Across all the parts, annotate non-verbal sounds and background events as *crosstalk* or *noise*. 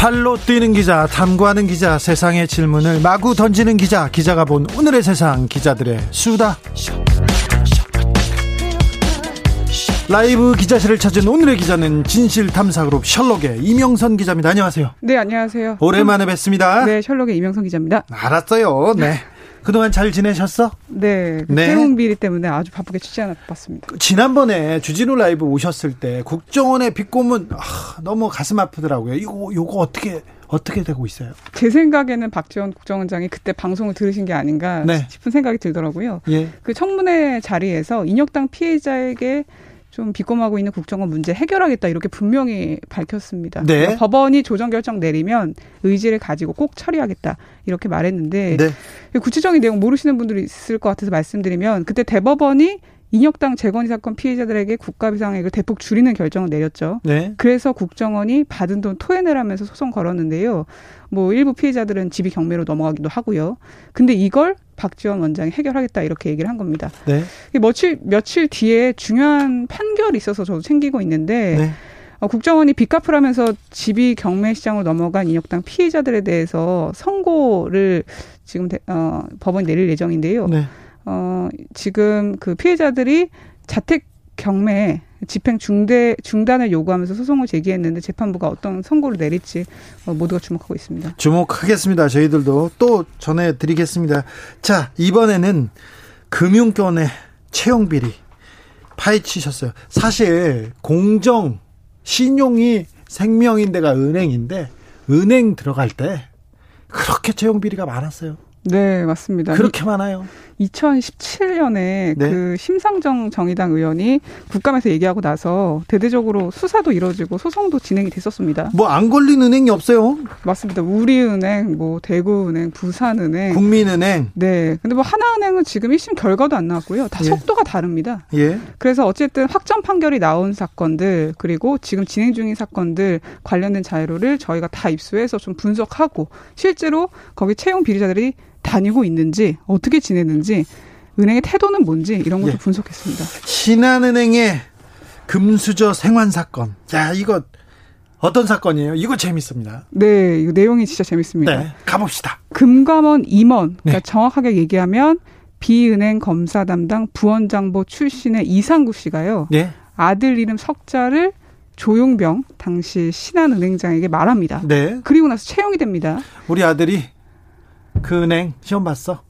발로 뛰는 기자, 탐구하는 기자, 세상의 질문을 마구 던지는 기자, 기자가 본 오늘의 세상, 기자들의 수다. 라이브 기자실을 찾은 오늘의 기자는 진실탐사그룹 셜록의 이명선 기자입니다. 안녕하세요. 네, 안녕하세요. 오랜만에 뵙습니다. 네, 셜록의 이명선 기자입니다. 알았어요. 네. *laughs* 그동안 잘 지내셨어? 네. 그 네. 태용 비리 때문에 아주 바쁘게 취재하나 바빴습니다. 지난번에 주진우 라이브 오셨을 때 국정원의 비꼬문 아, 너무 가슴 아프더라고요. 이거 요거 어떻게 어떻게 되고 있어요? 제 생각에는 박지원 국정원장이 그때 방송을 들으신 게 아닌가 네. 싶은 생각이 들더라고요. 예. 그 청문회 자리에서 인혁당 피해자에게 좀 비꼼하고 있는 국정원 문제 해결하겠다 이렇게 분명히 밝혔습니다. 네. 그러니까 법원이 조정 결정 내리면 의지를 가지고 꼭 처리하겠다 이렇게 말했는데 네. 구체적인 내용 모르시는 분들이 있을 것 같아서 말씀드리면 그때 대법원이 인혁당 재건이 사건 피해자들에게 국가 비상액을 대폭 줄이는 결정을 내렸죠. 네. 그래서 국정원이 받은 돈 토해내라면서 소송 걸었는데요. 뭐 일부 피해자들은 집이 경매로 넘어가기도 하고요. 근데 이걸 박지원 원장이 해결하겠다 이렇게 얘기를 한 겁니다. 네. 며칠 며칠 뒤에 중요한 판결이 있어서 저도 챙기고 있는데 네. 어, 국정원이 빚 갚으라면서 집이 경매 시장으로 넘어간 인혁당 피해자들에 대해서 선고를 지금 대- 어, 법원이 내릴 예정인데요. 네. 어, 지금 그 피해자들이 자택 경매 집행 중대 중단을 요구하면서 소송을 제기했는데 재판부가 어떤 선고를 내릴지 어, 모두가 주목하고 있습니다. 주목하겠습니다. 저희들도 또 전해드리겠습니다. 자 이번에는 금융권의 채용 비리 파헤치셨어요. 사실 공정 신용이 생명인 데가 은행인데 은행 들어갈 때 그렇게 채용 비리가 많았어요. 네, 맞습니다. 그렇게 많아요. 2017년에 네. 그 심상정 정의당 의원이 국감에서 얘기하고 나서 대대적으로 수사도 이뤄지고 소송도 진행이 됐었습니다. 뭐 안 걸린 은행이 없어요. 맞습니다. 우리은행, 뭐 대구은행, 부산은행. 국민은행. 네. 근데 뭐 하나은행은 지금 1심 결과도 안 나왔고요. 다 예. 속도가 다릅니다. 예. 그래서 어쨌든 확정 판결이 나온 사건들 그리고 지금 진행 중인 사건들 관련된 자료를 저희가 다 입수해서 좀 분석하고 실제로 거기 채용 비리자들이 다니고 있는지 어떻게 지내는지 은행의 태도는 뭔지 이런 것도 예. 분석했습니다. 신한은행의 금수저 생환 사건. 야 이거 어떤 사건이에요? 이거 재밌습니다. 네, 이거 내용이 진짜 재밌습니다. 네, 가봅시다. 금감원 임원, 그러니까 네. 정확하게 얘기하면 비은행 검사 담당 부원장보 출신의 이상구 씨가요. 네, 아들 이름 석자를 조용병 당시 신한은행장에게 말합니다. 네. 그리고 나서 채용이 됩니다. 우리 아들이 그 은행 시험 봤어.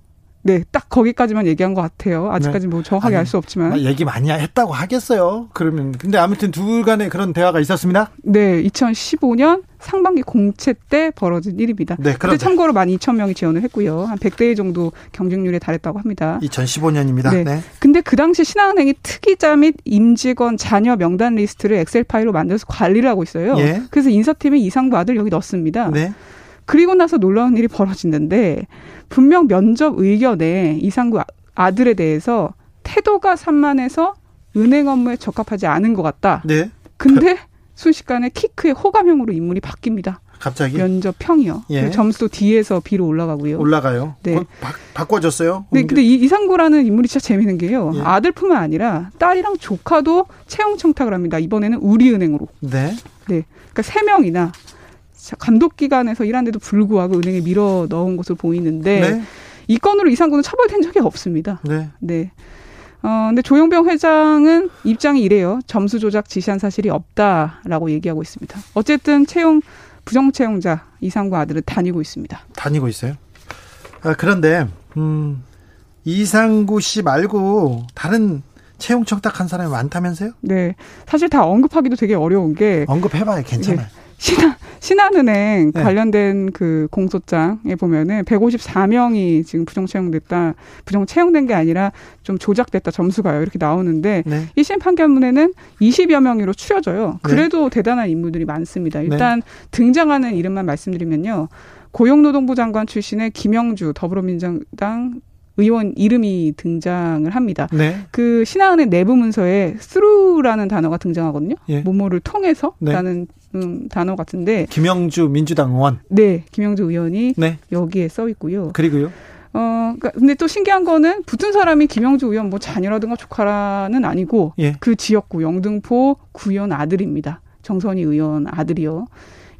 네, 딱 거기까지만 얘기한 것 같아요. 아직까지 뭐 정확하게 네. 알수 없지만. 아, 얘기 많이 했다고 하겠어요. 그러면 근데 아무튼 둘 간에 그런 대화가 있었습니다. 네, 2015년 상반기 공채 때 벌어진 일입니다. 네, 그런데 참고로 12,000명이 지원을 했고요. 한 100대 정도 경쟁률에 달했다고 합니다. 2015년입니다. 네. 네. 근데 그 당시 신한은행이 특이자 및 임직원 자녀 명단 리스트를 엑셀 파일로 만들어서 관리를 하고 있어요. 예. 그래서 인사팀이 이상구 아들 여기 넣습니다. 네. 그리고 나서 놀라운 일이 벌어지는데 분명 면접 의견에 이상구 아- 아들에 대해서 태도가 산만해서 은행 업무에 적합하지 않은 것 같다. 네. 근데 순식간에 키 큰 호감형으로 인물이 바뀝니다. 갑자기 면접형이요. 예. 그리고 점수도 D에서 B로 올라가고요. 올라가요. 네. 어, 바, 바꿔줬어요. 네, 근데 이 이상구라는 인물이 진짜 재밌는 게요. 예. 아들뿐만 아니라 딸이랑 조카도 채용 청탁을 합니다. 이번에는 우리은행으로. 네. 네. 그러니까 세 명이나 감독 기관에서 일하는데도 불구하고 은행에 밀어 넣은 것으로 보이는데 네. 이 건으로 이상구는 처벌된 적이 없습니다. 네. 네. 어, 근데 조용병 회장은 입장이 이래요. 점수 조작 지시한 사실이 없다라고 얘기하고 있습니다. 어쨌든 채용 부정 채용자 이상구 아들은 다니고 있습니다. 다니고 있어요. 아, 그런데 음, 이상구 씨 말고 다른 채용 청탁한 사람이 많다면서요? 네. 사실 다 언급하기도 되게 어려운 게 언급해봐요. 괜찮아요. 신한, 신한은행 네. 관련된 그 공소장에 보면은 154명이 지금 부정 채용됐다, 부정 채용된 게 아니라 좀 조작됐다 점수가요. 이렇게 나오는데 네. 1심 판결문에는 20여 명으로 추려져요. 네. 그래도 대단한 인물들이 많습니다. 일단 등장하는 이름만 말씀드리면요. 고용노동부 장관 출신의 김영주 더불어민주당 의원 이름이 등장을 합니다. 네. 그 신한은행 내부 문서에 through라는 단어가 등장하거든요. 예. 뭐뭐를 통해서라는 네. 음, 단어 같은데 김영주 민주당 의원. 네 김영주 의원이 네. 여기에 써 있고요. 그리고요. 어, 그러니까 근데 또 신기한 거는 붙은 사람이 김영주 의원 뭐 자녀라든가 조카라는 아니고 예. 그 지역구 영등포 구의원 아들입니다. 정선희 의원 아들이요.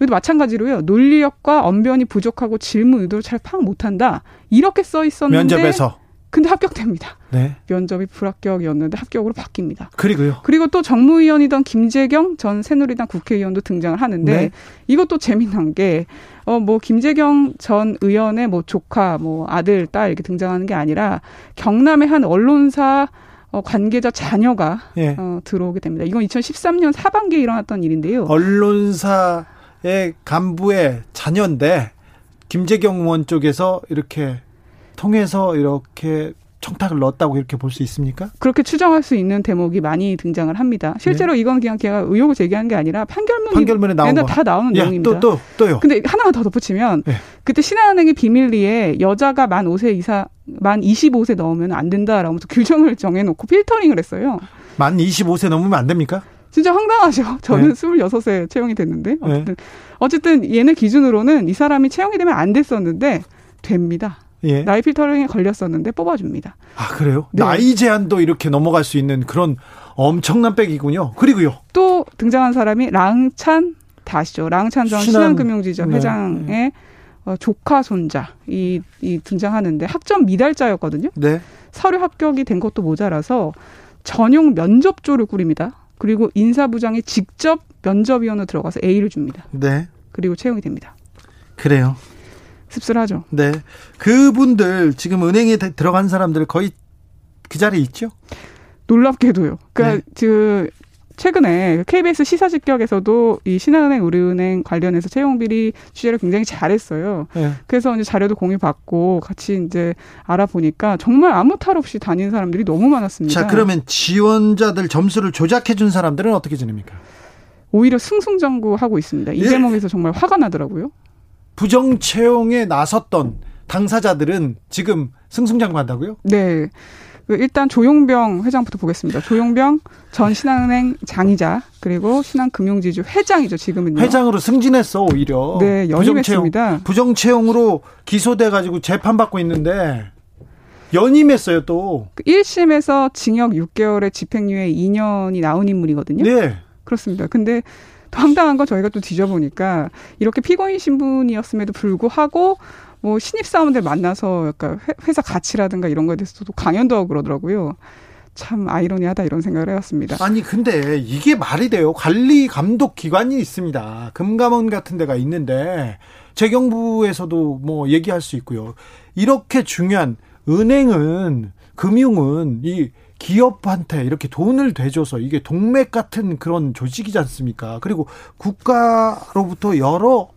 여기도 마찬가지로요. 논리력과 언변이 부족하고 질문 의도를 잘 파악 못한다. 이렇게 써 있었는데 면접에서. 근데 합격됩니다. 네. 면접이 불합격이었는데 합격으로 바뀝니다. 그리고요. 그리고 또 정무위원이던 김재경 전 새누리당 국회의원도 등장을 하는데 네. 이것도 재미난 게 어 뭐 김재경 전 의원의 뭐 조카 뭐 아들 딸 이렇게 등장하는 게 아니라 경남의 한 언론사 어 관계자 자녀가 예. 어 들어오게 됩니다. 이건 2013년 하반기에 일어났던 일인데요. 언론사의 간부의 자녀인데 김재경 의원 쪽에서 이렇게 통해서 이렇게 청탁을 넣었다고 이렇게 볼 수 있습니까? 그렇게 추정할 수 있는 대목이 많이 등장을 합니다. 실제로 이건 그냥 걔가 의혹을 제기한 게 아니라 판결문이 네. 판결문에 나온 거. 다 나오는 야, 내용입니다. 또, 또, 또요. 근데 하나만 더 덧붙이면 네. 그때 신한은행이 비밀리에 여자가 만 5세 이상 만 25세 넘으면 안 된다라고 규정을 정해놓고 필터링을 했어요. 만 25세 넘으면 안 됩니까? 진짜 황당하죠. *laughs* 저는 네. 26세 채용이 됐는데 어쨌든 어쨌든 얘네 기준으로는 이 사람이 채용이 되면 안 됐었는데 됩니다. 예. 나이 필터링에 걸렸었는데 뽑아줍니다. 아, 그래요? 네. 나이 제한도 이렇게 넘어갈 수 있는 그런 엄청난 백이군요. 그리고요. 또 등장한 사람이 랑찬 다 아시죠? 랑찬 전 신한- 신한금융지점 네. 회장의 어, 조카 손자 이, 이 등장하는데 학점 미달자였거든요. 네. 서류 합격이 된 것도 모자라서 전용 면접조를 꾸립니다. 그리고 인사부장이 직접 면접위원으로 들어가서 A를 줍니다. 네. 그리고 채용이 됩니다. 그래요. 씁쓸하죠. 네. 그분들 지금 은행에 다- 들어간 사람들 거의 그 자리에 있죠? 놀랍게도요. 그러니까 네. 그 최근에 KBS 시사 직격에서도 이 신한은행, 우리은행 관련해서 채용 비리 취재를 굉장히 잘했어요. 네. 그래서 이제 자료도 공유받고 같이 이제 알아보니까 정말 아무 탈 없이 다니는 사람들이 너무 많았습니다. 자, 그러면 지원자들 점수를 조작해 준 사람들은 어떻게 지냅니까? 오히려 승승장구하고 있습니다. 이 예. 대목에서 정말 화가 나더라고요. 부정 채용에 나섰던 당사자들은 지금 승승장구한다고요? 네. 그 일단 조용병 회장부터 보겠습니다. 조용병 전 신한은행 장이자 그리고 신한금융지주 회장이죠 지금은요. 회장으로 승진했어 오히려. 네 연임했습니다. 부정 채용으로 기소돼 가지고 재판 받고 있는데 연임했어요 또. 그 1심에서 징역 6개월에 집행유예 2년이 나온 인물이거든요. 네. 그렇습니다. 근데 또 황당한 건 저희가 또 뒤져보니까 이렇게 피고인 신분이었음에도 불구하고 뭐 신입사원들 만나서 약간 회- 회사 가치라든가 이런 거에 대해서도 강연도 하고 그러더라고요. 참 아이러니하다 이런 생각을 해봤습니다. 아니 근데 이게 말이 돼요. 관리 감독 기관이 있습니다. 금감원 같은 데가 있는데 재경부에서도 뭐 얘기할 수 있고요. 이렇게 중요한 은행은 금융은 이 기업한테 이렇게 돈을 대줘서 이게 동맥 같은 그런 조직이지 않습니까? 그리고 국가로부터 여러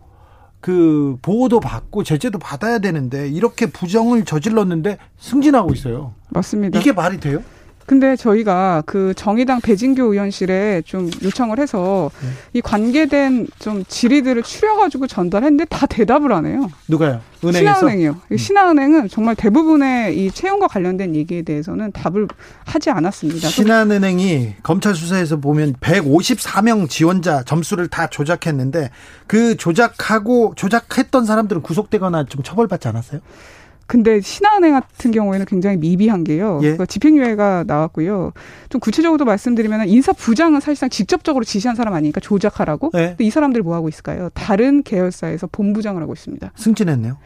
그 보호도 받고 제재도 받아야 되는데 이렇게 부정을 저질렀는데 승진하고 있어요. 맞습니다. 이게 말이 돼요? 근데 저희가 그 정의당 배진교 의원실에 좀 요청을 해서 네. 이 관계된 좀 질의들을 추려가지고 전달했는데 다 대답을 안 해요. 누가요? 은행에서 음. 신한은행이요. 이 신한은행은 정말 대부분의 이 채용과 관련된 얘기에 대해서는 답을 하지 않았습니다. 신한은행이 검찰 수사에서 보면 154명 지원자 점수를 다 조작했는데 그 조작하고 조작했던 사람들은 구속되거나 좀 처벌받지 않았어요? 근데 신한은행 같은 경우에는 굉장히 미비한 게요. 예. 그 집행유예가 나왔고요. 좀 구체적으로 말씀드리면 인사 부장은 사실상 직접적으로 지시한 사람 아니니까 조작하라고. 네. 근데 이 사람들 뭐 하고 있을까요? 다른 계열사에서 본부장을 하고 있습니다. 승진했네요.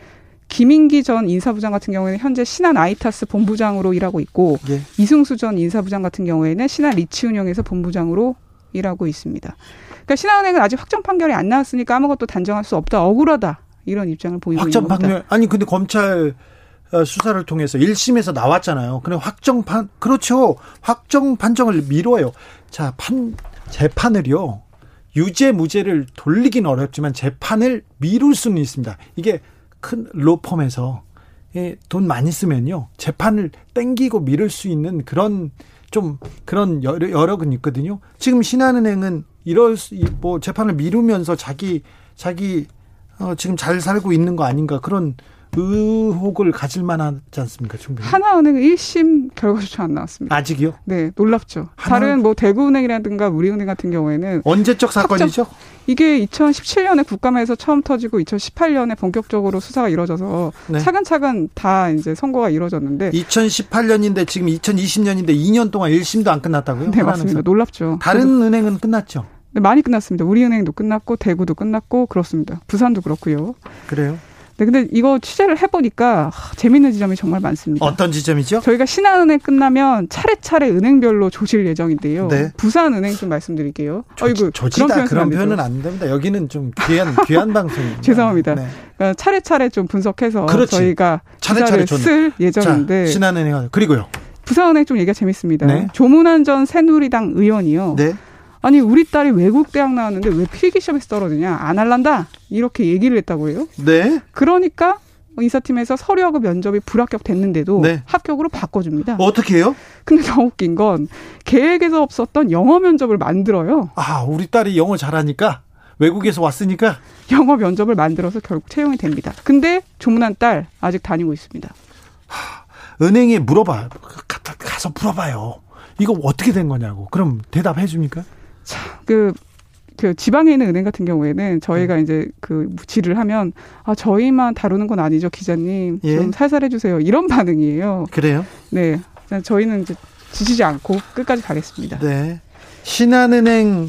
김인기 전 인사부장 같은 경우에는 현재 신한 아이타스 본부장으로 일하고 있고 예. 이승수 전 인사부장 같은 경우에는 신한 리치운영에서 본부장으로 일하고 있습니다. 그러니까 신한은행은 아직 확정 판결이 안 나왔으니까 아무것도 단정할 수 없다, 억울하다 이런 입장을 보이고 확정 있는 겁니다. 아니 근데 검찰 어, 수사를 통해서 1심에서 나왔잖아요. 근데 확정 판 그렇죠. 확정 판정을 미뤄요. 자, 판 재판을요. 유죄 무죄를 돌리긴 어렵지만 재판을 미룰 수는 있습니다. 이게 큰 로펌에서 예, 돈 많이 쓰면요. 재판을 땡기고 미룰 수 있는 그런 좀 그런 여러, 여력은 있거든요. 지금 신한은행은 이럴 수, 이- 뭐 재판을 미루면서 자기 자기 어, 지금 잘 살고 있는 거 아닌가 그런 의혹을 가질 만하지 않습니까? 충분히. 하나은행은 1심 결과 조차 안 나왔습니다. 아직이요? 네, 놀랍죠. 하나... 다른 뭐 대구은행이라든가 우리은행 같은 경우에는 언제적 사건이죠? 이게 2017년에 국감에서 처음 터지고 2018년에 본격적으로 수사가 이루어져서 네. 차근차근 다 이제 선고가 이루어졌는데 2018년인데 지금 2020년인데 2년 동안 1심도 안 끝났다고요? 네, 맞습니다. 놀랍죠. 다른 은행은 끝났죠? 네, 많이 끝났습니다. 우리은행도 끝났고 대구도 끝났고 그렇습니다. 부산도 그렇고요. 그래요? 네, 근데 이거 취재를 해보니까 하, 재밌는 지점이 정말 많습니다. 어떤 지점이죠? 저희가 신한은행 끝나면 차례차례 은행별로 조실 예정인데요. 네. 부산은행 좀 말씀드릴게요. 어이구, 조지다 그런, 표현은 안 됩니다. 여기는 좀 귀한 *laughs* 귀한 방송입니다. 죄송합니다. 네. 그러니까 차례차례 좀 분석해서 그렇지. 저희가 차례차례 쓸 예정인데 자, 신한은행 그리고요. 부산은행 좀 얘기가 재밌습니다. 네. 조문환 전 새누리당 의원이요. 네. 아니 우리 딸이 외국 대학 나왔는데 왜 필기 시험에서 떨어지냐 안 할란다 이렇게 얘기를 했다고 해요. 네. 그러니까 인사팀에서 서류하고 면접이 불합격 됐는데도 네. 합격으로 바꿔줍니다. 어떻게 해요? 근데 더 웃긴 건 계획에서 없었던 영어 면접을 만들어요. 아 우리 딸이 영어 잘하니까 외국에서 왔으니까 영어 면접을 만들어서 결국 채용이 됩니다. 근데 조문한 딸 아직 다니고 있습니다. 하, 은행에 물어봐 가서 물어봐요. 이거 어떻게 된 거냐고. 그럼 대답해 줍니까? 자, 그, 그 지방에 있는 은행 같은 경우에는 저희가 음. 이제 그 질을 하면 아 저희만 다루는 건 아니죠 기자님 예. 좀 살살 해 주세요 이런 *laughs* 반응이에요. 그래요? 네, 저희는 이제 지치지 않고 끝까지 가겠습니다. 네, 신한은행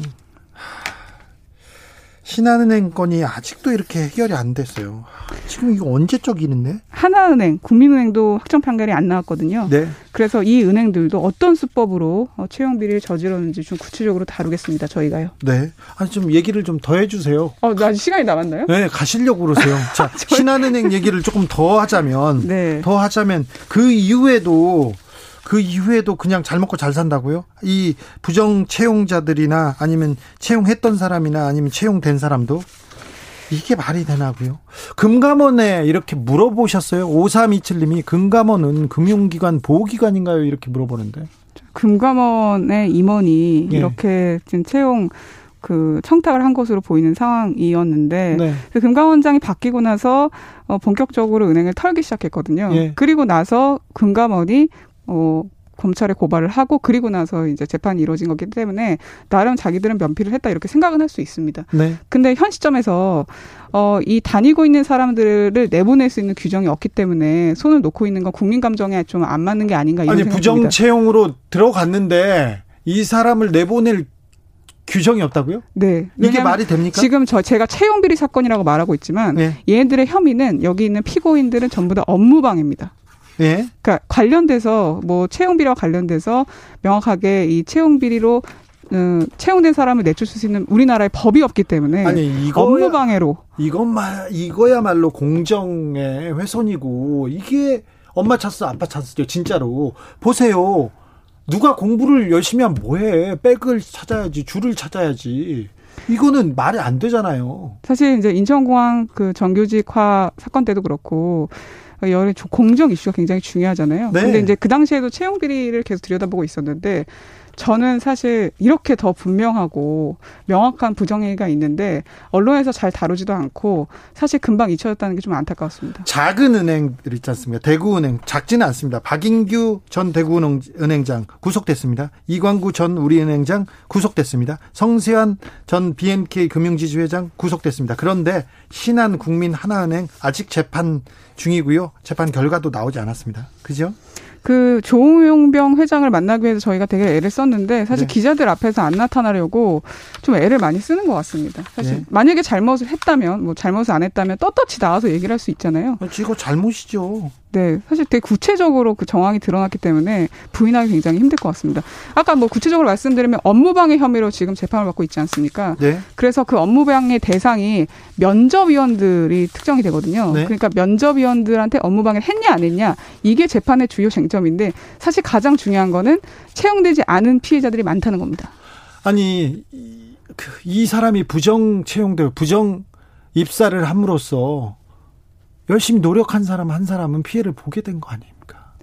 신한은행 건이 아직도 이렇게 해결이 안 됐어요. 지금 이거 언제적 일인데? 하나은행, 국민은행도 확정 판결이 안 나왔거든요. 네. 그래서 이 은행들도 어떤 수법으로 어, 채용 비리를 저지르는지 좀 구체적으로 다루겠습니다. 저희가요. 네. 아니 좀 얘기를 좀 더 해주세요. 어, 아직 시간이 남았나요? 네, 가시려고 그러세요. *laughs* 자, 신한은행 얘기를 조금 더 하자면, 네. 더 하자면 그 이후에도 그 이후에도 그냥 잘 먹고 잘 산다고요? 이 부정 채용자들이나 아니면 채용했던 사람이나 아니면 채용된 사람도 이게 말이 되나고요? 금감원에 이렇게 물어보셨어요? 5327님이 금감원은 금융기관 보호기관인가요? 이렇게 물어보는데. 금감원의 임원이 예. 이렇게 지금 채용 그 청탁을 한 것으로 보이는 상황이었는데 네. 그 금감원장이 바뀌고 나서 어 본격적으로 은행을 털기 시작했거든요. 예. 그리고 나서 금감원이 어, 검찰에 고발을 하고 그리고 나서 이제 재판이 이루어진 거기 때문에 나름 자기들은 면피를 했다 이렇게 생각은 할 수 있습니다. 네. 근데 현 시점에서 어, 이 다니고 있는 사람들을 내보낼 수 있는 규정이 없기 때문에 손을 놓고 있는 건 국민 감정에 좀 안 맞는 게 아닌가 이런 아니 부정 채용으로 들어갔는데 이 사람을 내보낼 규정이 없다고요? 네. 이게 말이 됩니까? 지금 저 제가 채용 비리 사건이라고 말하고 있지만 네. 얘네들의 혐의는 여기 있는 피고인들은 전부 다 업무방해입니다. 예. 그러니까 관련돼서 뭐 채용 비리와 관련돼서 명확하게 이 채용 비리로 어, 채용된 사람을 내줄 수 있는 우리나라의 법이 없기 때문에 아니 이거 업무 방해로. 이것만 이거야말로 공정의 훼손이고 이게 엄마 찬스 아빠 찬스죠 진짜로. 보세요. 누가 공부를 열심히 하면 뭐해? 백을 찾아야지 줄을 찾아야지. 이거는 말이 안 되잖아요. 사실 이제 인천공항 그 정규직화 사건 때도 그렇고 여러 공정 이슈가 굉장히 중요하잖아요. 네. 근데 이제 그 당시에도 채용 비리를 계속 들여다보고 있었는데 저는 사실 이렇게 더 분명하고 명확한 부정행위가 있는데 언론에서 잘 다루지도 않고 사실 금방 잊혀졌다는 게 좀 안타까웠습니다. 작은 은행들 있지 않습니까? 대구은행 작지는 않습니다. 박인규 전 대구은행장 구속됐습니다. 이광구 전 우리은행장 구속됐습니다. 성세환 전 BNK 금융지주회장 구속됐습니다. 그런데 신한 국민 하나은행 아직 재판 중이고요. 재판 결과도 나오지 않았습니다. 그죠? 그 조용병 회장을 만나기 위해서 저희가 되게 애를 썼는데 사실 네. 기자들 앞에서 안 나타나려고 좀 애를 많이 쓰는 것 같습니다. 사실 네. 만약에 잘못을 했다면 뭐 잘못을 안 했다면 떳떳이 나와서 얘기를 할 수 있잖아요. 아, 이거 잘못이죠. 네, 사실 되게 구체적으로 그 정황이 드러났기 때문에 부인하기 굉장히 힘들 것 같습니다. 아까 뭐 구체적으로 말씀드리면 업무방해 혐의로 지금 재판을 받고 있지 않습니까? 네. 그래서 그 업무방해 대상이 면접위원들이 특정이 되거든요. 네. 그러니까 면접위원들한테 업무방해를 했냐 안 했냐 이게 재판의 주요 쟁점인데 사실 가장 중요한 거는 채용되지 않은 피해자들이 많다는 겁니다. 아니 이, 그, 이 사람이 부정 채용되고 부정 입사를 함으로써 열심히 노력한 사람 한 사람은 피해를 보게 된 거 아닙니까?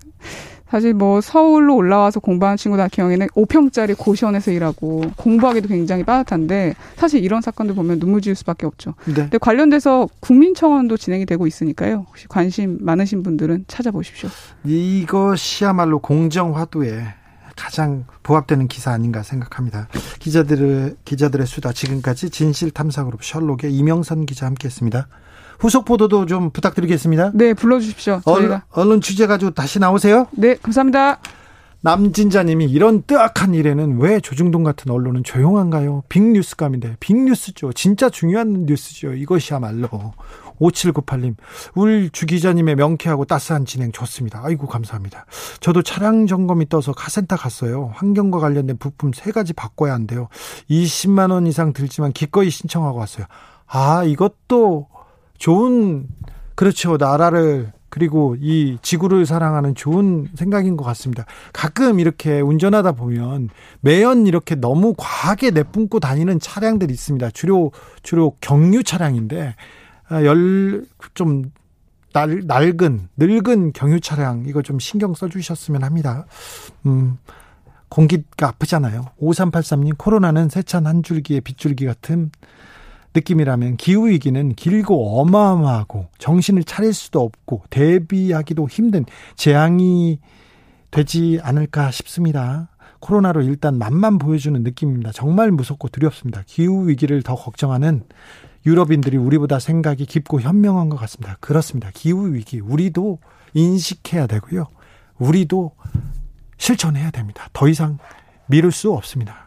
사실 뭐 서울로 올라와서 공부하는 친구들 같은 경우에는 5평짜리 고시원에서 일하고 공부하기도 굉장히 빠듯한데 사실 이런 사건들 보면 눈물 지을 수밖에 없죠. 네. 근데 관련돼서 국민청원도 진행이 되고 있으니까요. 혹시 관심 많으신 분들은 찾아보십시오. 이것이야말로 공정화도에 가장 부합되는 기사 아닌가 생각합니다. 기자들의 기자들의 수다 지금까지 진실탐사그룹 셜록의 이명선 기자 함께했습니다. 후속 보도도 좀 부탁드리겠습니다. 네, 불러주십시오. 저희가. 언론 취재 가지고 다시 나오세요. 네, 감사합니다. 남진자님이 이런 뜨악한 일에는 왜 조중동 같은 언론은 조용한가요? 빅뉴스감인데 빅뉴스죠. 진짜 중요한 뉴스죠. 이것이야말로 5798님 울 주기자님의 명쾌하고 따스한 진행 좋습니다. 아이고 감사합니다. 저도 차량 점검이 떠서 카센터 갔어요. 환경과 관련된 부품 세 가지 바꿔야 한대요. 20만 원 이상 들지만 기꺼이 신청하고 왔어요. 아 이것도 좋은 그렇죠 나라를 그리고 이 지구를 사랑하는 좋은 생각인 것 같습니다. 가끔 이렇게 운전하다 보면 매연 이렇게 너무 과하게 내뿜고 다니는 차량들이 있습니다. 주로 주로 경유 차량인데 아, 열좀 낡은 늙은 경유 차량 이거 좀 신경 써주셨으면 합니다. 음. 공기가 아프잖아요. 5383님 코로나는 세찬 한 줄기의 빗줄기 같은 느낌이라면 기후위기는 길고 어마어마하고 정신을 차릴 수도 없고 대비하기도 힘든 재앙이 되지 않을까 싶습니다. 코로나로 일단 맛만 보여주는 느낌입니다. 정말 무섭고 두렵습니다. 기후위기를 더 걱정하는 유럽인들이 우리보다 생각이 깊고 현명한 것 같습니다. 그렇습니다. 기후위기, 우리도 인식해야 되고요. 우리도 실천해야 됩니다. 더 이상 미룰 수 없습니다.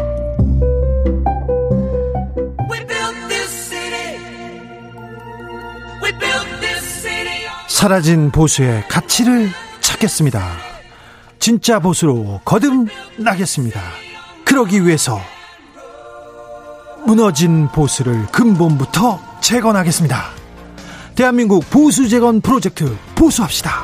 사라진 보수의 가치를 찾겠습니다. 진짜 보수로 거듭나겠습니다. 그러기 위해서 무너진 보수를 근본부터 재건하겠습니다. 대한민국 보수 재건 프로젝트 보수합시다.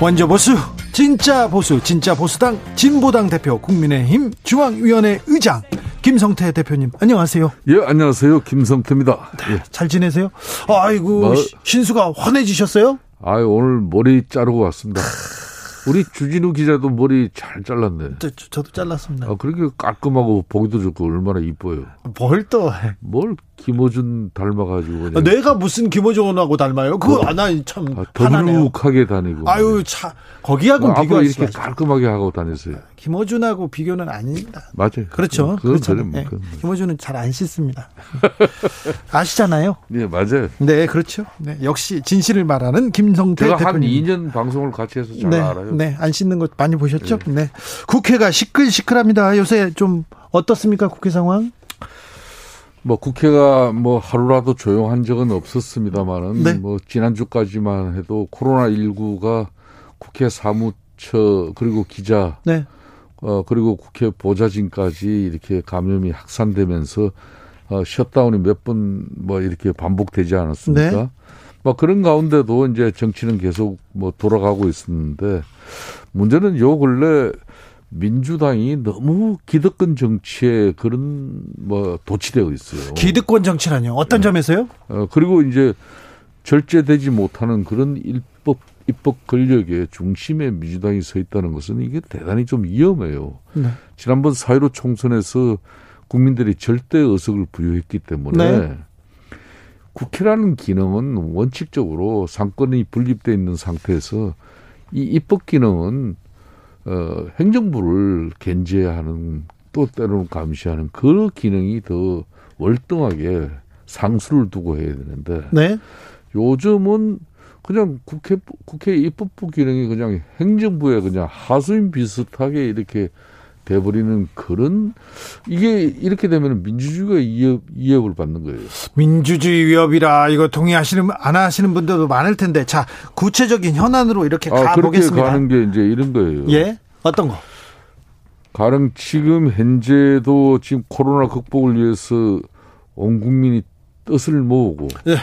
원조 보수, 진짜 보수, 진짜 보수당, 진보당 대표, 국민의힘 중앙위원회 의장 김성태 대표님, 안녕하세요. 예, 안녕하세요. 김성태입니다. 네, 예. 잘 지내세요? 아이고, 뭐, 신수가 환해지셨어요? 아 오늘 머리 자르고 왔습니다. 우리 주진우 기자도 머리 잘 잘랐네. 저, 도 잘랐습니다. 아, 그렇게 깔끔하고 보기도 좋고 얼마나 이뻐요. 뭘 또. 뭘 김호준 닮아가지고. 아, 내가 무슨 김호준하고 닮아요? 그거 뭐, 나참 아, 다니고. 아유, 차, 거기하고 뭐, 비교 이렇게 깔끔하게 하고 다녔어요. 김호준하고 비교는 아닙니다. 맞아요. 그렇죠. 그렇죠. 네. 김호준은 잘 안 씻습니다. *laughs* 아시잖아요. 네, 맞아요. 네, 그렇죠. 네, 역시 진실을 말하는 김성태 제가 대표님. 한 2년 방송을 같이 해서 잘 네, 알아요. 네, 안 씻는 것 많이 보셨죠? 네. 네. 국회가 시끌시끌합니다. 요새 좀 어떻습니까? 국회 상황? 뭐 국회가 뭐 하루라도 조용한 적은 없었습니다만은 네. 뭐 지난주까지만 해도 코로나 19가 국회 사무 처 그리고 기자 네. 어 그리고 국회 보좌진까지 이렇게 감염이 확산되면서 어 셧다운이 몇 번 뭐 이렇게 반복되지 않았습니까? 네. 뭐 그런 가운데도 이제 정치는 계속 뭐 돌아가고 있었는데 문제는 요 근래 민주당이 너무 기득권 정치에 그런 뭐 도취되어 있어요. 기득권 정치라뇨? 어떤 네. 점에서요? 어 그리고 이제 절제되지 못하는 그런 일법 입법 권력의 중심에 민주당이 서 있다는 것은 이게 대단히 좀 위험해요. 네. 지난번 4.15 총선에서 국민들이 절대 의석을 부여했기 때문에 네. 국회라는 기능은 원칙적으로 상권이 분립돼 있는 상태에서 이 입법 기능은 어, 행정부를 견제하는 또 때로는 감시하는 그 기능이 더 월등하게 상수를 두고 해야 되는데 네. 요즘은 그냥 국회 국회 입법부 기능이 그냥 행정부에 그냥 하수인 비슷하게 이렇게 돼버리는 그런 이게 이렇게 되면 민주주의가 위협 위협을 받는 거예요. 민주주의 위협이라 이거 동의하시는 안 하시는 분들도 많을 텐데 자 구체적인 현안으로 이렇게 아, 가보겠습니다. 그렇게 가는 게 이제 이런 거예요. 예. 어떤 거? 가령 지금 현재도 지금 코로나 극복을 위해서 온 국민이 뜻을 모으고 네.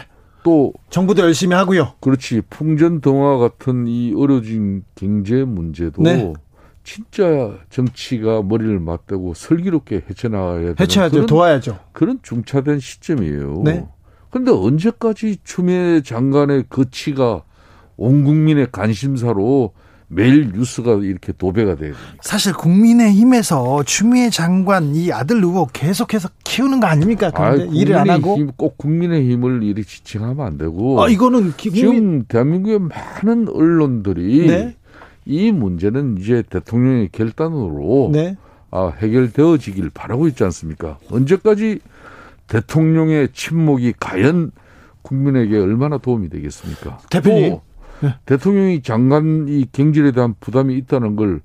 또 정부도 열심히 하고요. 그렇지 풍전등화 같은 이 어려진 경제 문제도 네. 진짜 정치가 머리를 맞대고 슬기롭게 헤쳐나가야 되는 해쳐야죠. 그런, 도와야죠. 그런 중차된 시점이에요. 네. 근데 언제까지 추미애 장관의 그 치가 온 국민의 관심사로 매일 뉴스가 이렇게 도배가 돼요. 사실 국민의힘에서 추미애 장관 이 아들 의혹 계속해서 키우는 거 아닙니까? 그런데 아이, 일을 안 하고. 꼭 국민의힘을 이렇게 지칭하면 안 되고. 아, 이거는 기- 국민 지금 대한민국의 많은 언론들이 네. 이 문제는 이제 대통령의 결단으로 네. 아, 해결되어지길 바라고 있지 않습니까? 언제까지 대통령의 침묵이 과연 국민에게 얼마나 도움이 되겠습니까? 대표님. 또 네. 대통령이 장관 이 경질에 대한 부담이 있다는 걸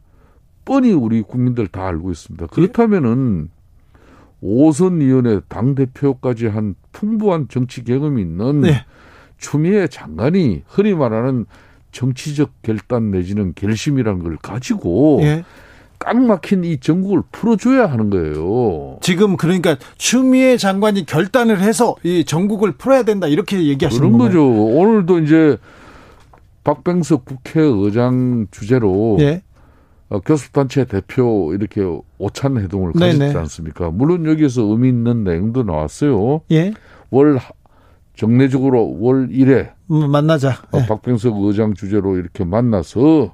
뻔히 우리 국민들 다 알고 있습니다. 그렇다면은 오선 의원의 당 대표까지 한 풍부한 정치 경험이 있는 네. 추미애 장관이 흔히 말하는 정치적 결단 내지는 결심이란 걸 가지고 예. 꽉 막힌 이 전국을 풀어줘야 하는 거예요. 지금 그러니까 추미애 장관이 결단을 해서 이 전국을 풀어야 된다 이렇게 얘기하시는 그런 건가요? 거죠. 오늘도 이제 박병석 국회의장 주제로 예. 어, 교섭단체 대표 이렇게 오찬 회동을 네네. 가졌지 않습니까? 물론 여기서 의미 있는 내용도 나왔어요. 예. 월 하- 정례적으로 월 1회 음, 만나자. 어, 예. 박병석 의장 주제로 이렇게 만나서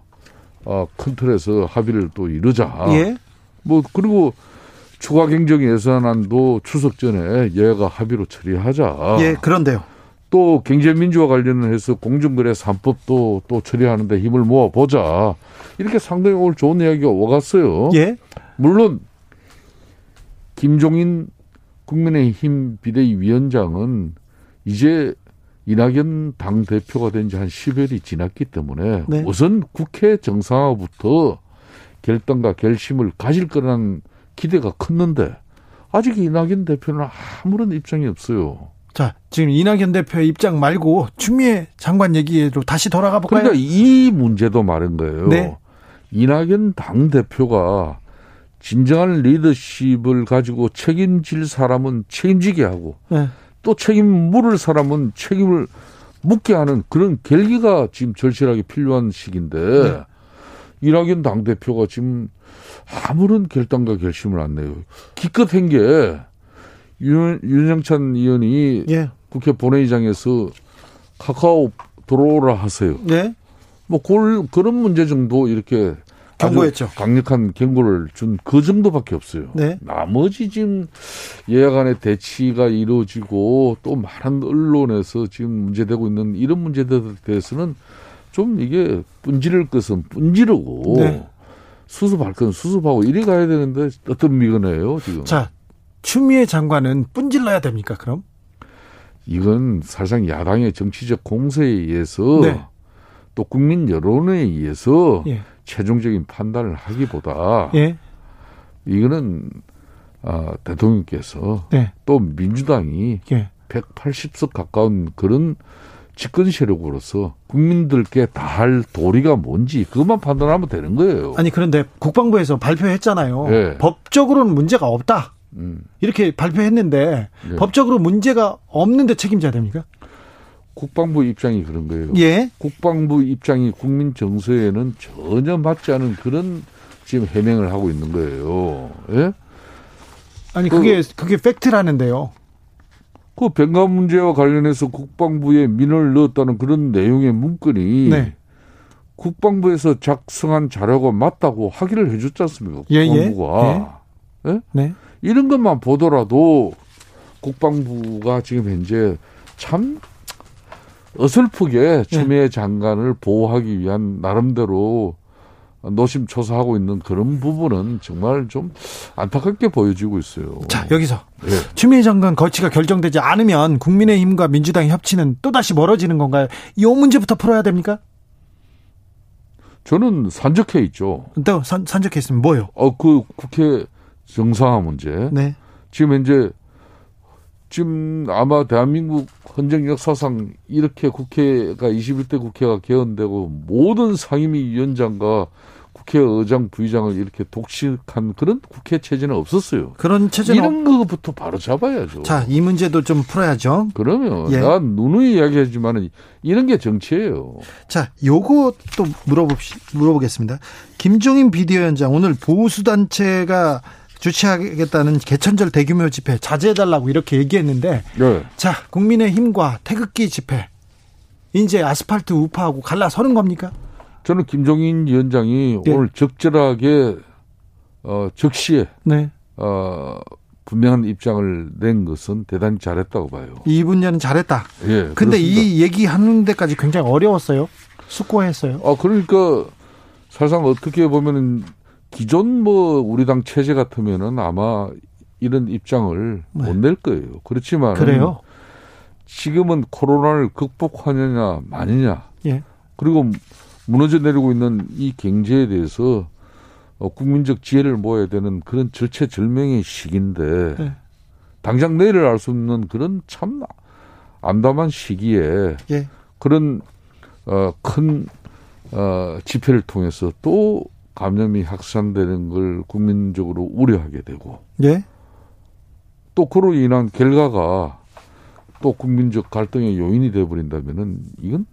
어, 큰 틀에서 합의를 또 이루자. 예. 뭐 그리고 추가 경정 예산안도 추석 전에 여야가 합의로 처리하자. 예, 그런데요. 또 경제민주화 관련해서 공정거래 3법도 또 처리하는데 힘을 모아보자. 이렇게 상당히 오늘 좋은 이야기가 오갔어요. 예. 물론 김종인 국민의힘 비대위원장은 이제 이낙연 당 대표가 된 지 한 10여일이 지났기 때문에 네. 우선 국회 정상화부터 결단과 결심을 가질 거라는 기대가 컸는데 아직 이낙연 대표는 아무런 입장이 없어요. 자, 지금 이낙연 대표의 입장 말고 추미애 장관 얘기로 다시 돌아가 볼까요? 그러니까 이 문제도 말인 거예요. 네. 이낙연 당 대표가 진정한 리더십을 가지고 책임질 사람은 책임지게 하고 네. 또 책임 물을 사람은 책임을 묻게 하는 그런 결기가 지금 절실하게 필요한 시기인데 네. 이낙연 당 대표가 지금 아무런 결단과 결심을 안 내요. 기껏 한 게 윤, 윤영찬 의원이 예. 국회 본회의장에서 카카오 들어오라 하세요. 네. 뭐 그걸, 그런 문제 정도 이렇게 경고했죠. 강력한 경고를 준 그 정도밖에 없어요. 네. 나머지 지금 간의 대치가 이루어지고 또 많은 언론에서 지금 문제되고 있는 이런 문제들에 대해서는 좀 이게 분지를 것은 분지르고 네. 수습할 건 수습하고 이리 가야 되는데 어떤 미건해요 지금. 자, 추미애 장관은 뿜질러야 됩니까? 그럼? 이건 사실상 야당의 정치적 공세에 의해서 네. 또 국민 여론에 의해서 예. 최종적인 판단을 하기보다 예. 이거는 아, 대통령께서 네. 또 민주당이 예. 180석 가까운 그런 집권 세력으로서 국민들께 다 할 도리가 뭔지 그것만 판단하면 되는 거예요. 아니 그런데 국방부에서 발표했잖아요. 네. 법적으로는 문제가 없다. 음. 이렇게 발표했는데 네. 법적으로 문제가 없는데 책임져야 됩니까? 국방부 입장이 그런 거예요. 예. 국방부 입장이 국민 정서에는 전혀 맞지 않은 그런 지금 해명을 하고 있는 거예요. 예? 아니 그게 그게 팩트라는데요. 그 병가 문제와 관련해서 국방부에 민원을 넣었다는 그런 내용의 문건이 네. 국방부에서 작성한 자료가 맞다고 확인을 해줬지 않습니까? 예, 예. 국방부가. 예? 네. 이런 것만 보더라도 국방부가 지금 현재 참 어설프게 추미애 장관을 보호하기 위한 나름대로 노심초사하고 있는 그런 부분은 정말 좀 안타깝게 보여지고 있어요. 자 여기서 예. 추미애 장관 거치가 결정되지 않으면 국민의힘과 민주당 협치는 또 다시 멀어지는 건가요? 이 문제부터 풀어야 됩니까? 저는 산적해 있죠. 또 산, 산적했으면 뭐요? 어, 그 국회 정상화 문제. 네. 지금 현재 지금 아마 대한민국 헌정 역 사상 이렇게 국회가 21대 국회가 개헌되고 모든 상임위 위원장과 국회의장 부의장을 이렇게 독식한 그런 국회 체제는 없었어요. 그런 체제는 이런 거부터 바로 잡아야죠. 자, 이 문제도 좀 풀어야죠. 그러면 예. 난 누누이 이야기하지만은 이런 게 정치예요. 자, 또 물어봅시, 물어보겠습니다. 김종인 비대위원장 오늘 보수 단체가 주최하겠다는 개천절 대규모 집회 자제해달라고 이렇게 얘기했는데, 네. 자, 국민의힘과 태극기 집회, 이제 아스팔트 우파하고 갈라서는 겁니까? 저는 김종인 위원장이 예. 오늘 적절하게 어 적시에 네. 어 분명한 입장을 낸 것은 대단히 잘했다고 봐요. 이 분야는 잘했다. 예. 근데 그렇습니다. 이 얘기하는 데까지 굉장히 어려웠어요. 숙고했어요. 아 그러니까 사실상 어떻게 보면은 기존 뭐 우리 당 체제 같으면은 아마 이런 입장을 네. 못낼 거예요. 그렇지만 그래요? 지금은 코로나를 극복하느냐 마느냐 예. 그리고 무너져 내리고 있는 이 경제에 대해서 어, 국민적 지혜를 모아야 되는 그런 절체절명의 시기인데 네. 당장 내일을 알 수 없는 그런 참 암담한 시기에 예. 그런 어, 큰 어, 집회를 통해서 또 감염이 확산되는 걸 국민적으로 우려하게 되고 예. 또 그로 인한 결과가 또 국민적 갈등의 요인이 되어버린다면은 이건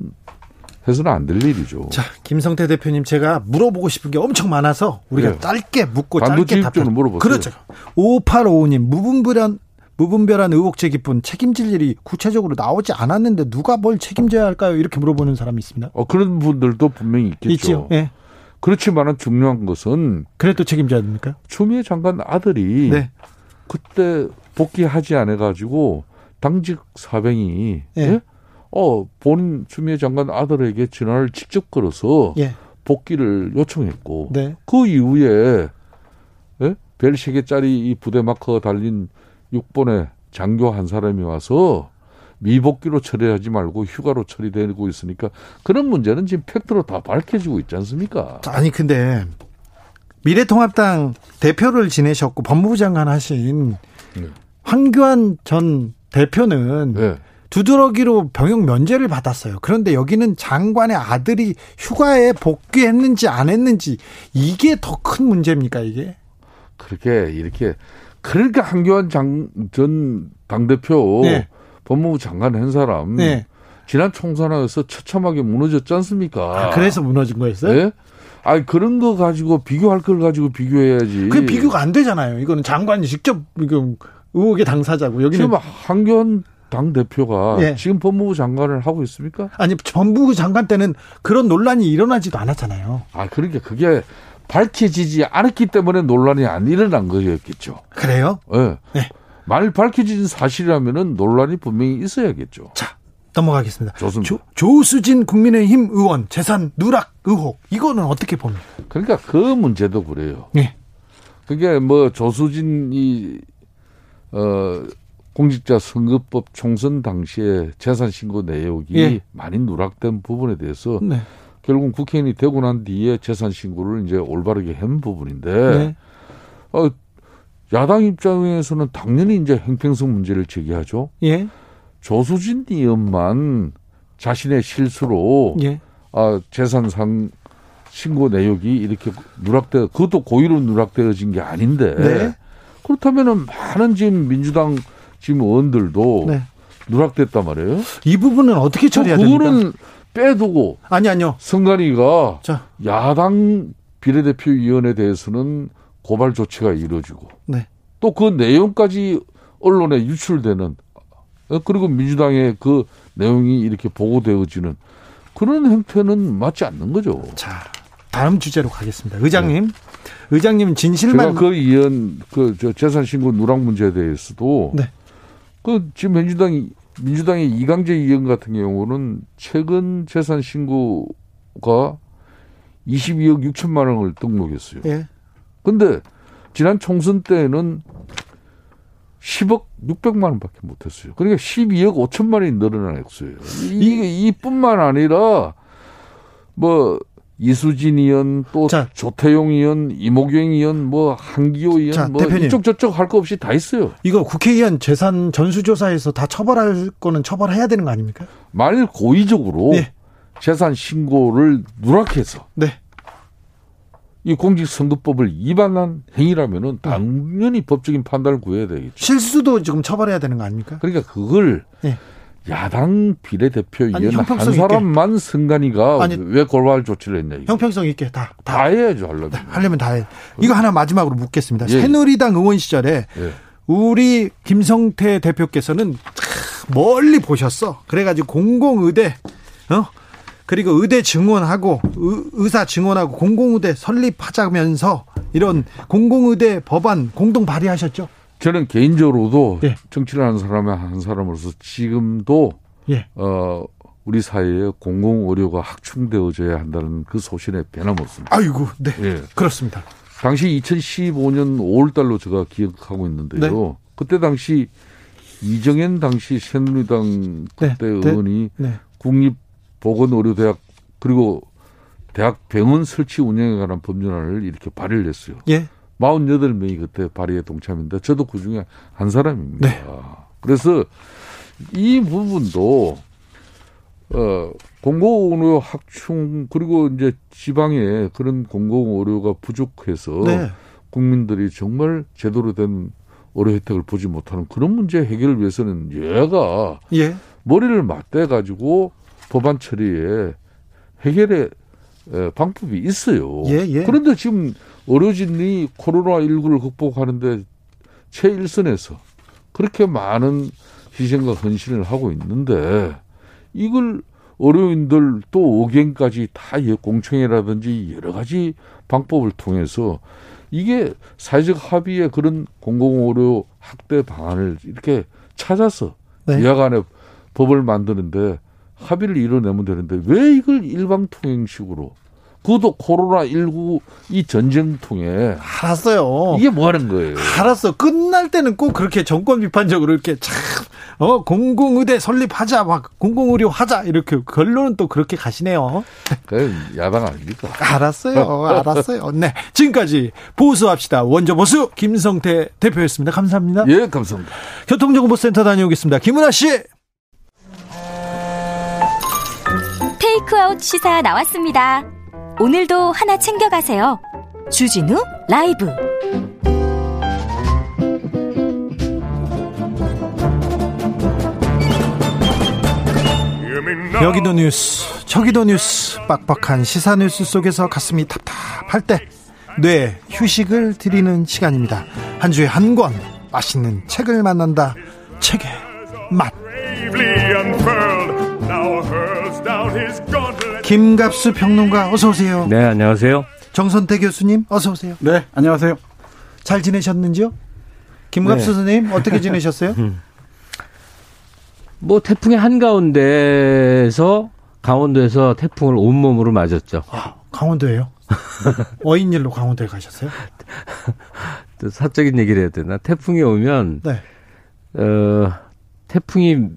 해서는 안 될 일이죠. 자, 김성태 대표님 제가 물어보고 싶은 게 엄청 많아서 우리가 예. 짧게 묻고 짧게 단도직입적으로 답변. 물어보세요. 그렇죠. 5855님 무분별한 무분별한 의혹 제기뿐 책임질 일이 구체적으로 나오지 않았는데 누가 뭘 책임져야 할까요? 이렇게 물어보는 사람이 있습니다. 어, 그런 분들도 분명히 있겠죠. 있죠. 예. 그렇지만은 중요한 것은 그래도 책임져야 됩니까? 추미애 장관 아들이 네. 그때 복귀하지 않아 가지고 당직 사병이 예. 예? 어 본인 추미애 장관 아들에게 전화를 직접 걸어서 예. 복귀를 요청했고 네. 그 이후에 예? 별 3개짜리 이 부대 마커가 달린 6번의 장교 한 사람이 와서 미복귀로 처리하지 말고 휴가로 처리되고 있으니까 그런 문제는 지금 팩트로 다 밝혀지고 있지 않습니까? 자, 아니 근데 미래통합당 대표를 지내셨고 법무부 장관 하신 네. 황교안 전 대표는 네. 두드러기로 병역 면제를 받았어요. 그런데 여기는 장관의 아들이 휴가에 복귀했는지 안 했는지 이게 더 큰 문제입니까 이게? 그렇게 이렇게 그러니까 한교안 장, 전 당대표 네. 법무부 장관 한 사람 네. 지난 총선에서 처참하게 무너졌지 않습니까? 아, 그래서 무너진 거였어요? 예? 아니 그런 거 가지고 비교할 걸 가지고 비교해야지. 그 비교가 안 되잖아요. 이거는 장관이 직접 의혹의 당사자고 여기는 지금 한교안 당 대표가 예. 지금 법무부 장관을 하고 있습니까? 아니 법무부 장관 때는 그런 논란이 일어나지도 않았잖아요. 아 그러니까 그게 밝혀지지 않았기 때문에 논란이 안 일어난 거였겠죠. 그래요? 예. 네. 만 일 밝혀진 사실이라면은 논란이 분명히 있어야겠죠. 자 넘어가겠습니다. 좋습니다. 조, 조수진 국민의힘 의원 재산 누락 의혹 이거는 어떻게 봅니까? 그러니까 그 문제도 그래요. 예. 그게 뭐 조수진이 어 공직자 선거법 총선 당시에 재산 신고 내역이 예. 많이 누락된 부분에 대해서 네. 결국 국회의원이 되고 난 뒤에 재산 신고를 이제 올바르게 한 부분인데 네. 어 야당 입장에서는 당연히 이제 행평성 문제를 제기하죠. 예. 조수진 의원만 자신의 실수로 예. 아, 재산상 신고 내역이 이렇게 누락돼 그것도 고의로 누락되어진 게 아닌데 네. 그렇다면은 많은 지금 민주당 지금 의원들도 네. 누락됐단 말이에요. 이 부분은 어떻게 그 처리해야 됩니까? 그거는 빼두고 아니 아니요. 자, 야당 비례대표위원에 대해서는 고발 조치가 이루어지고 네. 또그 내용까지 언론에 유출되는 어, 그리고 민주당의 그 내용이 이렇게 보고되어지는 그런 행태는 맞지 않는 거죠. 자, 다음 주제로 가겠습니다. 의장님. 의장님 진실만 네. 제가 그 의원 그저 재산 신고 누락 문제에 대해서도 네. 그 지금 민주당이 민주당의 이강재 의원 같은 경우는 최근 재산 신고가 22억 6천만 원을 등록했어요. 예. 근데 지난 총선 때는 10억 600만 원밖에 못 했어요. 그러니까 12억 5천만 원이 늘어난 액수예요. 이게 이뿐만 아니라 뭐 이수진 의원 또 자. 조태용 의원, 이모경 의원, 뭐 한기호 의원, 자, 뭐 대표님. 이쪽 저쪽 할 거 없이 다 있어요. 이거 국회의원 재산 전수조사에서 다 처벌할 거는 처벌해야 되는 거 아닙니까? 만일 고의적으로 예. 재산 신고를 누락해서 네. 이 공직선거법을 위반한 행위라면은 당연히 법적인 판단을 구해야 되겠죠. 실수도 지금 처벌해야 되는 거 아닙니까? 그러니까 그걸 예. 야당 비례대표위원 한 형평성 있게. 사람만 선관위가 아니, 왜 골발 조치를 했냐 이거. 형평성 있게 다, 다, 다 해야죠 하려면. 하려면 다 해. 이거 하나 마지막으로 묻겠습니다. 예. 새누리당 의원 시절에 예. 우리 김성태 대표께서는 참 멀리 보셨어. 그래가지고 공공의대, 어? 그리고 의대 증원하고 의, 의사 증원하고 공공의대 설립하자면서 이런 공공의대 법안 공동 발의하셨죠? 저는 개인적으로도 예. 정치를 하는 사람의 한 사람으로서 지금도 예. 어 우리 사회에 공공 의료가 확충되어져야 한다는 그 소신에 변함없습니다. 아이고, 네. 예. 그렇습니다. 당시 2015년 5월 달로 제가 기억하고 있는데요. 네. 그때 당시 이정현 당시 새누리당 네, 그때 네. 의원이 네. 국립 보건의료대학 그리고 대학 병원 설치 운영에 관한 법률안을 이렇게 발의를 했어요. 예. 48명이 그때 발의에 동참했는데 저도 그 중에 한 사람입니다. 네. 그래서 이 부분도 어 공공의료 확충 그리고 이제 지방에 그런 공공의료가 부족해서 네. 국민들이 정말 제대로 된 의료 혜택을 보지 못하는 그런 문제 해결을 위해서는 얘가 예. 머리를 맞대 가지고 법안 처리에 해결의 에, 방법이 있어요. 예, 예. 그런데 지금 의료진이 코로나 19를 극복하는데 최일선에서 그렇게 많은 희생과 헌신을 하고 있는데 이걸 의료인들 또 의견까지 다 예, 공청회라든지 여러 가지 방법을 통해서 이게 사회적 합의의 그런 공공의료 확대 방안을 이렇게 찾아서 네. 여간에 법을 만드는데 합의를 이뤄내면 되는데 왜 이걸 일방통행식으로 그것도 코로나 19 이 전쟁 통에 알았어요. 이게 뭐 하는 거예요? 알았어. 끝날 때는 꼭 그렇게 정권 비판적으로 이렇게 참, 어, 공공의대 설립하자, 막, 공공의료 하자, 이렇게, 결론은 또 그렇게 가시네요. 그 야당 아닙니까? 알았어요. 알았어요. 네. 지금까지 보수합시다. 원조 보수, 김성태 대표였습니다. 감사합니다. 예, 감사합니다. 교통정보센터 다녀오겠습니다. 김은아 씨. 테이크아웃 시사 나왔습니다. 오늘도 하나 챙겨가세요. 주진우 라이브. 여기도 뉴스, 저기도 뉴스, 빡빡한 시사 뉴스 속에서 가슴이 답답할 때, 뇌 휴식을 드리는 시간입니다. 한 주에 한 권, 맛있는 책을 만난다. 책의 맛. 김갑수 평론가, 어서 오세요. 네, 안녕하세요. 정선태 교수님, 어서 오세요. 네, 안녕하세요. 잘 지내셨는지요? 김갑수 네. 선생님, 어떻게 지내셨어요? *laughs* 뭐 태풍의 한가운데서 강원도에서 태풍을 온몸으로 맞았죠. 아, 강원도예요? *laughs* 어인일로 강원도에 가셨어요? 또 사적인 얘기를 해야 되나? 태풍이 오면 네. 어, 태풍이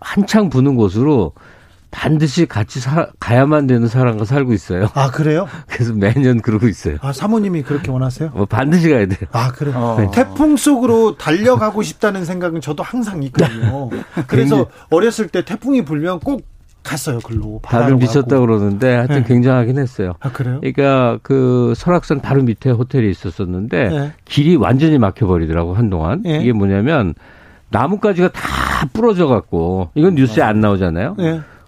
한창 부는 곳으로 반드시 같이 사- 가야만 되는 사람과 살고 있어요. 아, 그래요? *laughs* 그래서 매년 그러고 있어요. 아, 사모님이 그렇게 원하세요? 뭐 반드시 가야 돼요. 아, 그래요? 어. 태풍 속으로 달려가고 싶다는 생각은 저도 항상 있거든요. *laughs* 그래서 어렸을 때 태풍이 불면 꼭 갔어요, 글로. 다들 미쳤다 가고. 그러는데 하여튼 네. 굉장하긴 했어요. 아, 그래요? 그러니까 그 설악산 바로 밑에 호텔이 있었었는데 네. 길이 완전히 막혀버리더라고 한동안. 예. 이게 뭐냐면 나뭇가지가 다 부러져 갖고 이건 뉴스에 안 나오잖아요.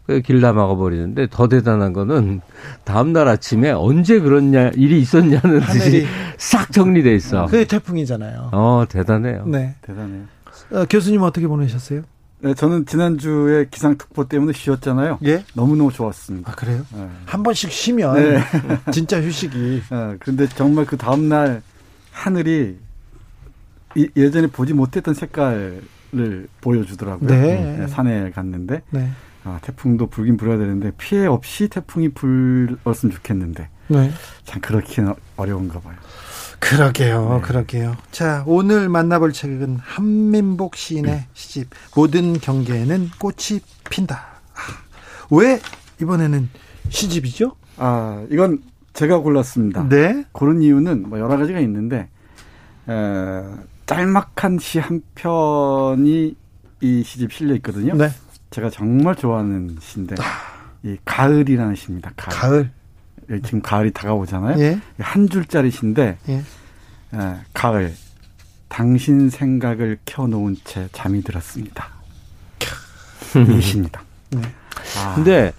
길 다 막아버리는데 더 대단한 거는 다음 날 아침에 언제 그런 냐, 일이 있었냐는. 듯이 싹 정리돼 있어. 그게 태풍이잖아요. 어 대단해요. 네. 대단해요. 어, 교수님 어떻게 보내셨어요? 네, 저는 지난주에 기상특보 때문에 쉬었잖아요. 예? 너무너무 좋았습니다. 아, 그래요? 네. 한 번씩 쉬면 네. *laughs* 진짜 휴식이. 네, 그런데 정말 그 다음날 하늘이 이- 예전에 보지 못했던 색깔을 보여주더라고요. 네. 산에 갔는데 네. 아, 태풍도 불긴 불어야 되는데 피해 없이 태풍이 불었으면 좋겠는데 네. 참 그렇긴 어려운가 봐요. 그러게요, 네. 그러게요. 자, 오늘 만나볼 책은 한민복 시인의 시집 모든 경계에는 꽃이 핀다. 아, 왜 이번에는 시집이죠? 아 이건 제가 골랐습니다. 네. 고른 이유는 뭐 여러 가지가 있는데 에, 짤막한 시 한 편이 이 시집 실려 있거든요. 네. 제가 정말 좋아하는 시인데 이 가을이라는 시입니다. 가을. 가을. 지금 가을이 다가오잖아요. 예. 한 줄짜리 시인데 예. 에, 가을 당신 생각을 켜놓은 채 잠이 들었습니다. 이 시입니다. 아, 근데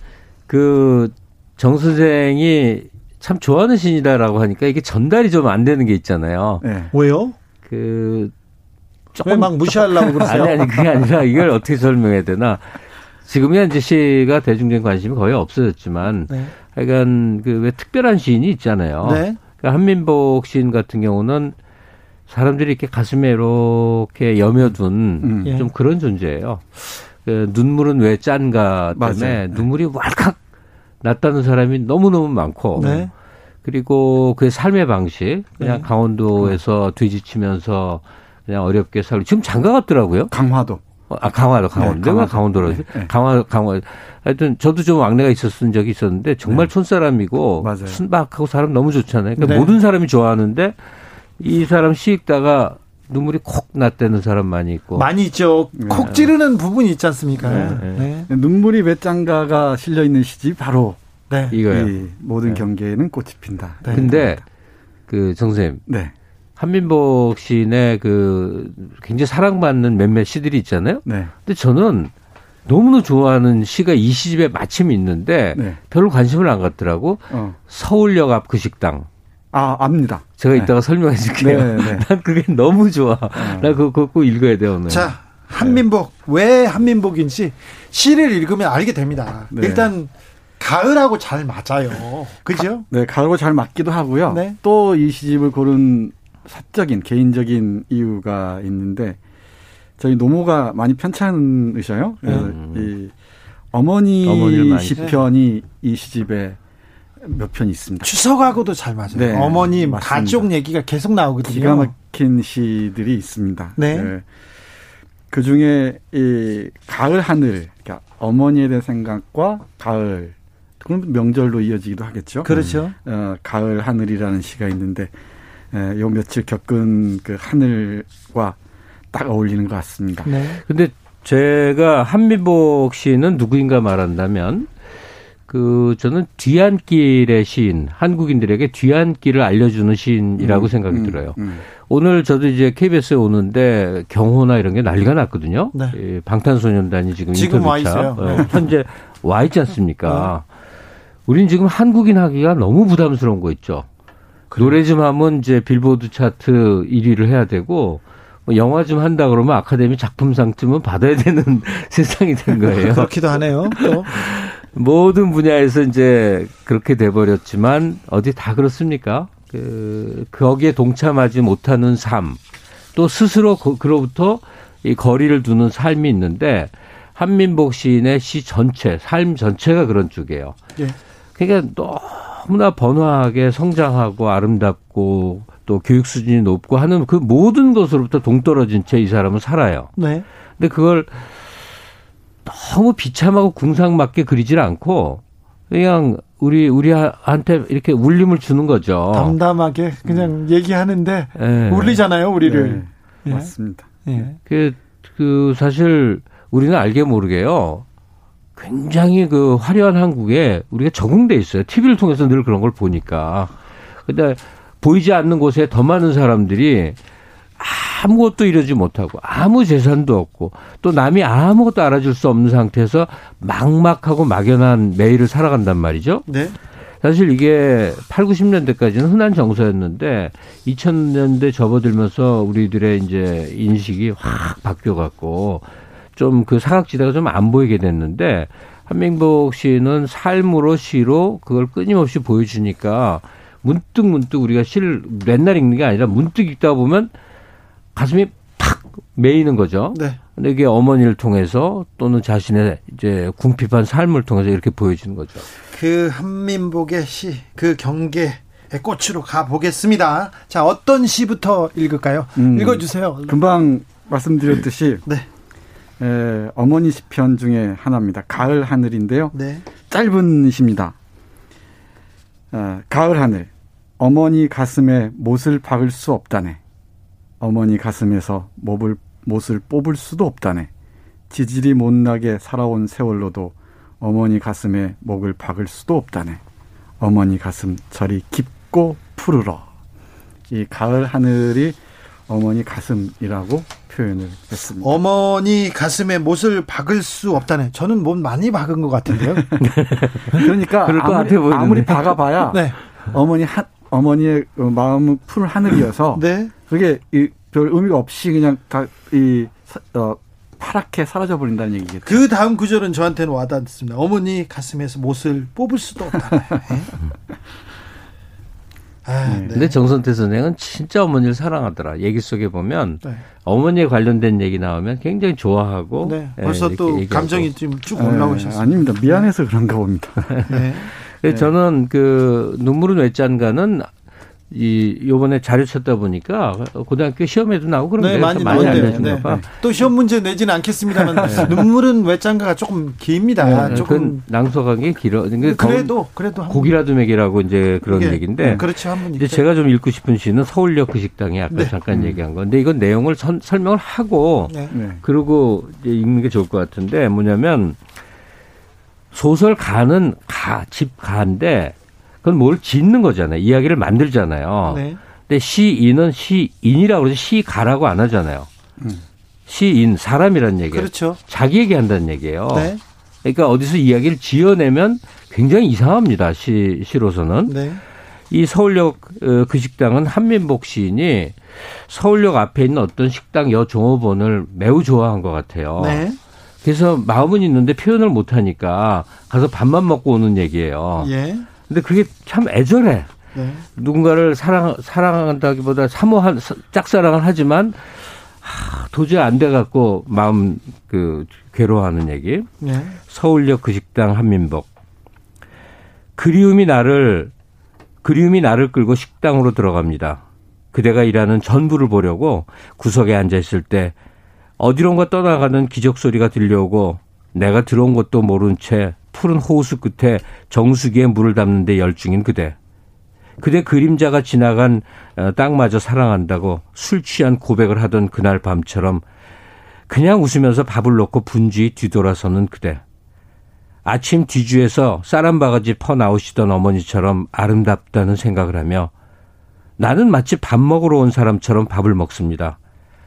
그정 선생이 참 좋아하는 신이다라고 하니까 이게 전달이 좀 안 되는 게 있잖아요. 네. 왜요? 그왜막 무시하려고 그러세요? *laughs* 아니 아니 그게 아니라 이걸 어떻게 설명해야 되나? 지금이야 이제 시가 대중적인 관심이 거의 없어졌지만 네. 하여간 그왜 특별한 시인이 있잖아요. 네. 그러니까 한민복 시인 같은 경우는 사람들이 이렇게 가슴에 이렇게 여며둔 음. 예. 좀 그런 존재예요. 그 눈물은 왜 짠가 때문에 맞아요. 네. 눈물이 왈칵 났다는 사람이 너무너무 많고 네. 그리고 그의 삶의 방식 그냥 네. 강원도에서 뒤지치면서 그냥 어렵게 살고 지금 장가 갔더라고요. 강화도. 어, 아 강화도 강원도 네, 내가. 강원도로 네, 네. 강화 강화 하여튼 저도 좀 왕래가 있었던 적이 있었는데 정말 촌사람이고 맞아요. 순박하고 사람 너무 좋잖아요. 그러니까 네. 모든 사람이 좋아하는데 이 사람 시 읽다가 눈물이 콕 났다는 사람 많이 있고 많이 있죠. 콕 찌르는 부분이 있지 않습니까? 네, 네. 눈물이 몇 장가가 실려 있는 시집 바로 네. 이거요. 이 모든 네. 경계에는 꽃이 핀다. 네. 근데 그 정 선생님 네. 한민복 시인의 그 굉장히 사랑받는 몇몇 시들이 있잖아요. 네. 근데 저는 너무나 좋아하는 시가 이 시집에 마침 있는데 네. 별로 관심을 안 갖더라고. 어. 서울역 앞 그 식당. 아, 압니다. 제가 네. 이따가 설명해 줄게요. 네, 네. *laughs* 난 그게 너무 좋아. 나 그거, 꼭 읽어야 돼요, 오늘. 자, 한민복. 왜 한민복인지 시를 읽으면 알게 됩니다. 네. 일단 가을하고 잘 맞아요. 그죠? 네, 가을고 잘 맞기도 하고요. 네. 또이 시집을 고른 사적인 개인적인 이유가 있는데 저희 노모가 많이 편찮으셔요. 그래서 이 어머니 네. 시편이 이 시집에 몇편 있습니다. 추석하고도 잘 맞아요. 네, 어머님, 맞습니다. 가족 얘기가 계속 나오거든요. 기가 막힌 시들이 있습니다. 네. 그 중에 이 가을 하늘, 그러니까 어머니에 대한 생각과 가을, 그럼 명절로 이어지기도 하겠죠. 그렇죠. 어, 가을 하늘이라는 시가 있는데, 에, 요 며칠 겪은 그 하늘과 딱 어울리는 것 같습니다. 네. 근데 제가 한민복 시인은 누구인가 말한다면 그 저는 뒤안길의 시인, 한국인들에게 뒤안길을 알려주는 시인이라고 음, 생각이 음, 들어요. 음. 오늘 저도 이제 KBS에 오는데 경호나 이런 게 난리가 났거든요. 네. 이 방탄소년단이 지금 지금 인터뷰차 와 있어요. 어, 네. 현재 와 있지 않습니까? 우린 지금 한국인 하기가 너무 부담스러운 거 있죠. 노래 좀 하면 이제 빌보드 차트 1위를 해야 되고 뭐 영화 좀 한다 그러면 아카데미 작품상 쯤은 받아야 되는 *laughs* 세상이 된 거예요. 그렇기도 하네요. 또. 모든 분야에서 이제 그렇게 돼버렸지만 어디 다 그렇습니까? 그 거기에 동참하지 못하는 삶, 또 스스로 그- 그로부터 이 거리를 두는 삶이 있는데 한민복 시인의 시 전체, 삶 전체가 그런 쪽이에요. 예. 그러니까 너 무나 번화하게 성장하고 아름답고 또 교육 수준이 높고 하는 그 모든 것으로부터 동떨어진 채 이 사람은 살아요. 네. 근데 그걸 너무 비참하고 궁상맞게 그리질 않고 그냥 우리 우리한테 이렇게 울림을 주는 거죠. 담담하게 그냥 얘기하는데 예. 울리잖아요, 우리를. 네, 예. 맞습니다. 예. 그, 그 사실 우리는 알게 모르게요. 굉장히 그 화려한 한국에 우리가 적응돼 있어요. TV를 통해서 늘 그런 걸 보니까. 근데 보이지 않는 곳에 더 많은 사람들이 아무것도 이루지 못하고 아무 재산도 없고 또 남이 아무것도 알아줄 수 없는 상태에서 막막하고 막연한 매일을 살아간단 말이죠. 네. 사실 이게 8, 90년대까지는 흔한 정서였는데 2000년대 접어들면서 우리들의 이제 인식이 확 바뀌어 갖고 좀 그 사각지대가 좀 안 보이게 됐는데 한민복 씨는 삶으로 시로 그걸 끊임없이 보여주니까 문득 문득 우리가 시를 맨날 읽는 게 아니라 문득 읽다 보면 가슴이 팍 메이는 거죠. 네. 근데 이게 어머니를 통해서 또는 자신의 이제 궁핍한 삶을 통해서 이렇게 보여주는 거죠. 그 한민복의 시, 그 경계의 꽃으로 가보겠습니다. 자, 어떤 시부터 읽을까요? 음. 읽어주세요. 금방 말씀드렸듯이 네. 에, 어머니 시편 중에 하나입니다. 가을 하늘인데요. 네. 짧은 시입니다. 어, 가을 하늘. 어머니 가슴에 못을 박을 수 없다네. 어머니 가슴에서 못을, 못을 뽑을 수도 없다네. 지질이 못나게 살아온 세월로도 어머니 가슴에 목을 박을 수도 없다네. 어머니 가슴 저리 깊고 푸르러. 이 가을 하늘이 어머니 가슴이라고 표현을 했습니다. 어머니 가슴에 못을 박을 수 없다네. 저는 못 많이 박은 것 같은데요. *laughs* 그러니까 아무리, 아무리 박아봐야 네. 어머니 한 어머니의 마음은 푸른 하늘이어서 네. 그게 이, 별 의미가 없이 그냥 다이 어, 파랗게 사라져 버린다는 얘기겠죠. 그 다음 구절은 저한테는 와닿습니다. 어머니 가슴에서 못을 뽑을 수도 없다. *laughs* 네. 아, 네. 근데 정선태 선생은 진짜 어머니를 사랑하더라. 얘기 속에 보면 네. 어머니에 관련된 얘기 나오면 굉장히 좋아하고 네. 벌써 또 얘기하고. 감정이 좀쭉 올라오셨어요. 아닙니다. 미안해서 그런가 봅니다. 네. *laughs* 저는 그 눈물은 왜 짠가는 이 요번에 자료 찾다 보니까 고등학교 시험에도 나오고 그런 네, 많이 많이 알려준가 봐. 네. 또 시험 문제 내지는 않겠습니다만 *laughs* 네. 눈물은 외장가가 조금 깁니다. 네, 조금 낭속한 게 길어. 그래도 그래도 고기라도 먹이라고 이제 그런 예, 얘기인데. 그렇죠 한번 이제 제가 좀 읽고 싶은 시는 서울역 그 식당에 아까 네. 잠깐 음. 얘기한 건데 이건 내용을 선, 설명을 하고 네. 그리고 읽는 게 좋을 것 같은데 뭐냐면 소설 가는 가 집 가인데 그건 뭘 짓는 거잖아요. 이야기를 만들잖아요. 네. 근데 시인은 시인이라고 그러지 시가라고 안 하잖아요. 음. 시인 사람이란 얘기예요. 그렇죠. 자기 얘기한다는 얘기예요. 네. 그러니까 어디서 이야기를 지어내면 굉장히 이상합니다. 시 시로서는. 네. 이 서울역 어, 그 식당은 한민복 시인이 서울역 앞에 있는 어떤 식당 여 종업원을 매우 좋아한 것 같아요. 네. 그래서 마음은 있는데 표현을 못 하니까 가서 밥만 먹고 오는 얘기예요. 예. 근데 그게 참 애절해. 네. 누군가를 사랑 사랑한다기보다 사모한 짝사랑을 하지만 하, 도저히 안 돼 갖고 마음 그 괴로워하는 얘기. 네. 서울역 그 식당 한민복. 그리움이 나를 그리움이 나를 끌고 식당으로 들어갑니다. 그대가 일하는 전부를 보려고 구석에 앉아 있을 때 어디론가 떠나가는 기적 소리가 들려오고 내가 들어온 것도 모른 채 푸른 호수 끝에 정수기에 물을 담는데 열중인 그대. 그대 그림자가 지나간 어, 땅마저 사랑한다고 술 취한 고백을 하던 그날 밤처럼 그냥 웃으면서 밥을 놓고 분주히 뒤돌아서는 그대. 아침 뒤주에서 쌀한 바가지 퍼 나오시던 어머니처럼 아름답다는 생각을 하며 나는 마치 밥 먹으러 온 사람처럼 밥을 먹습니다.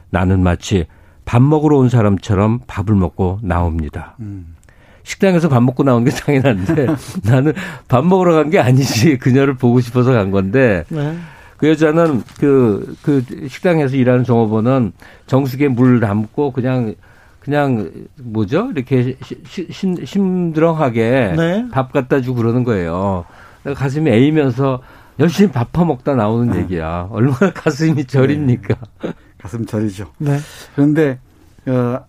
나는 마치 밥 먹으러 온 사람처럼 밥을 먹고 나옵니다. 음. 식당에서 밥 먹고 나온 게 *laughs* 당연한데 나는 밥 먹으러 간 게 아니지 그녀를 보고 싶어서 간 건데 네. 그 여자는 그, 그 식당에서 일하는 종업원은 정수기에 물 담고 그냥 그냥 뭐죠? 이렇게 심, 심드렁하게 네. 밥 갖다 주고 그러는 거예요. 가슴이 애이면서 열심히 밥 퍼먹다 나오는 네. 얘기야. 얼마나 가슴이 저립니까? 네. 가슴 저리죠. 네. 그런데 어,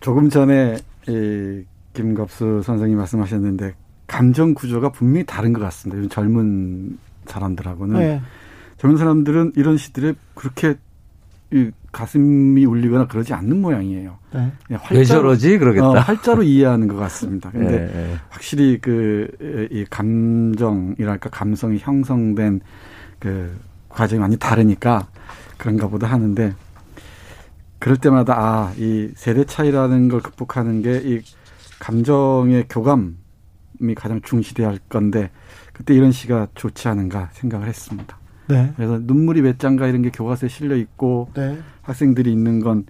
조금 전에 이 김갑수 선생님 말씀하셨는데 감정 구조가 분명히 다른 것 같습니다. 요즘 젊은 사람들하고는 네. 젊은 사람들은 이런 시들에 그렇게 이 가슴이 울리거나 그러지 않는 모양이에요. 네. 활자로, 왜 저러지? 그러겠다. 어, 활자로 이해하는 것 같습니다. 근데 네. 확실히 그 이 감정이랄까 감성이 형성된 그 과정이 많이 다르니까 그런가 보다 하는데 그럴 때마다 아, 이 세대 차이라는 걸 극복하는 게 이 감정의 교감이 가장 중시돼야 할 건데 그때 이런 시가 좋지 않은가 생각을 했습니다. 네. 그래서 눈물이 몇 장가 이런 게 교과서에 실려 있고 네. 학생들이 있는 건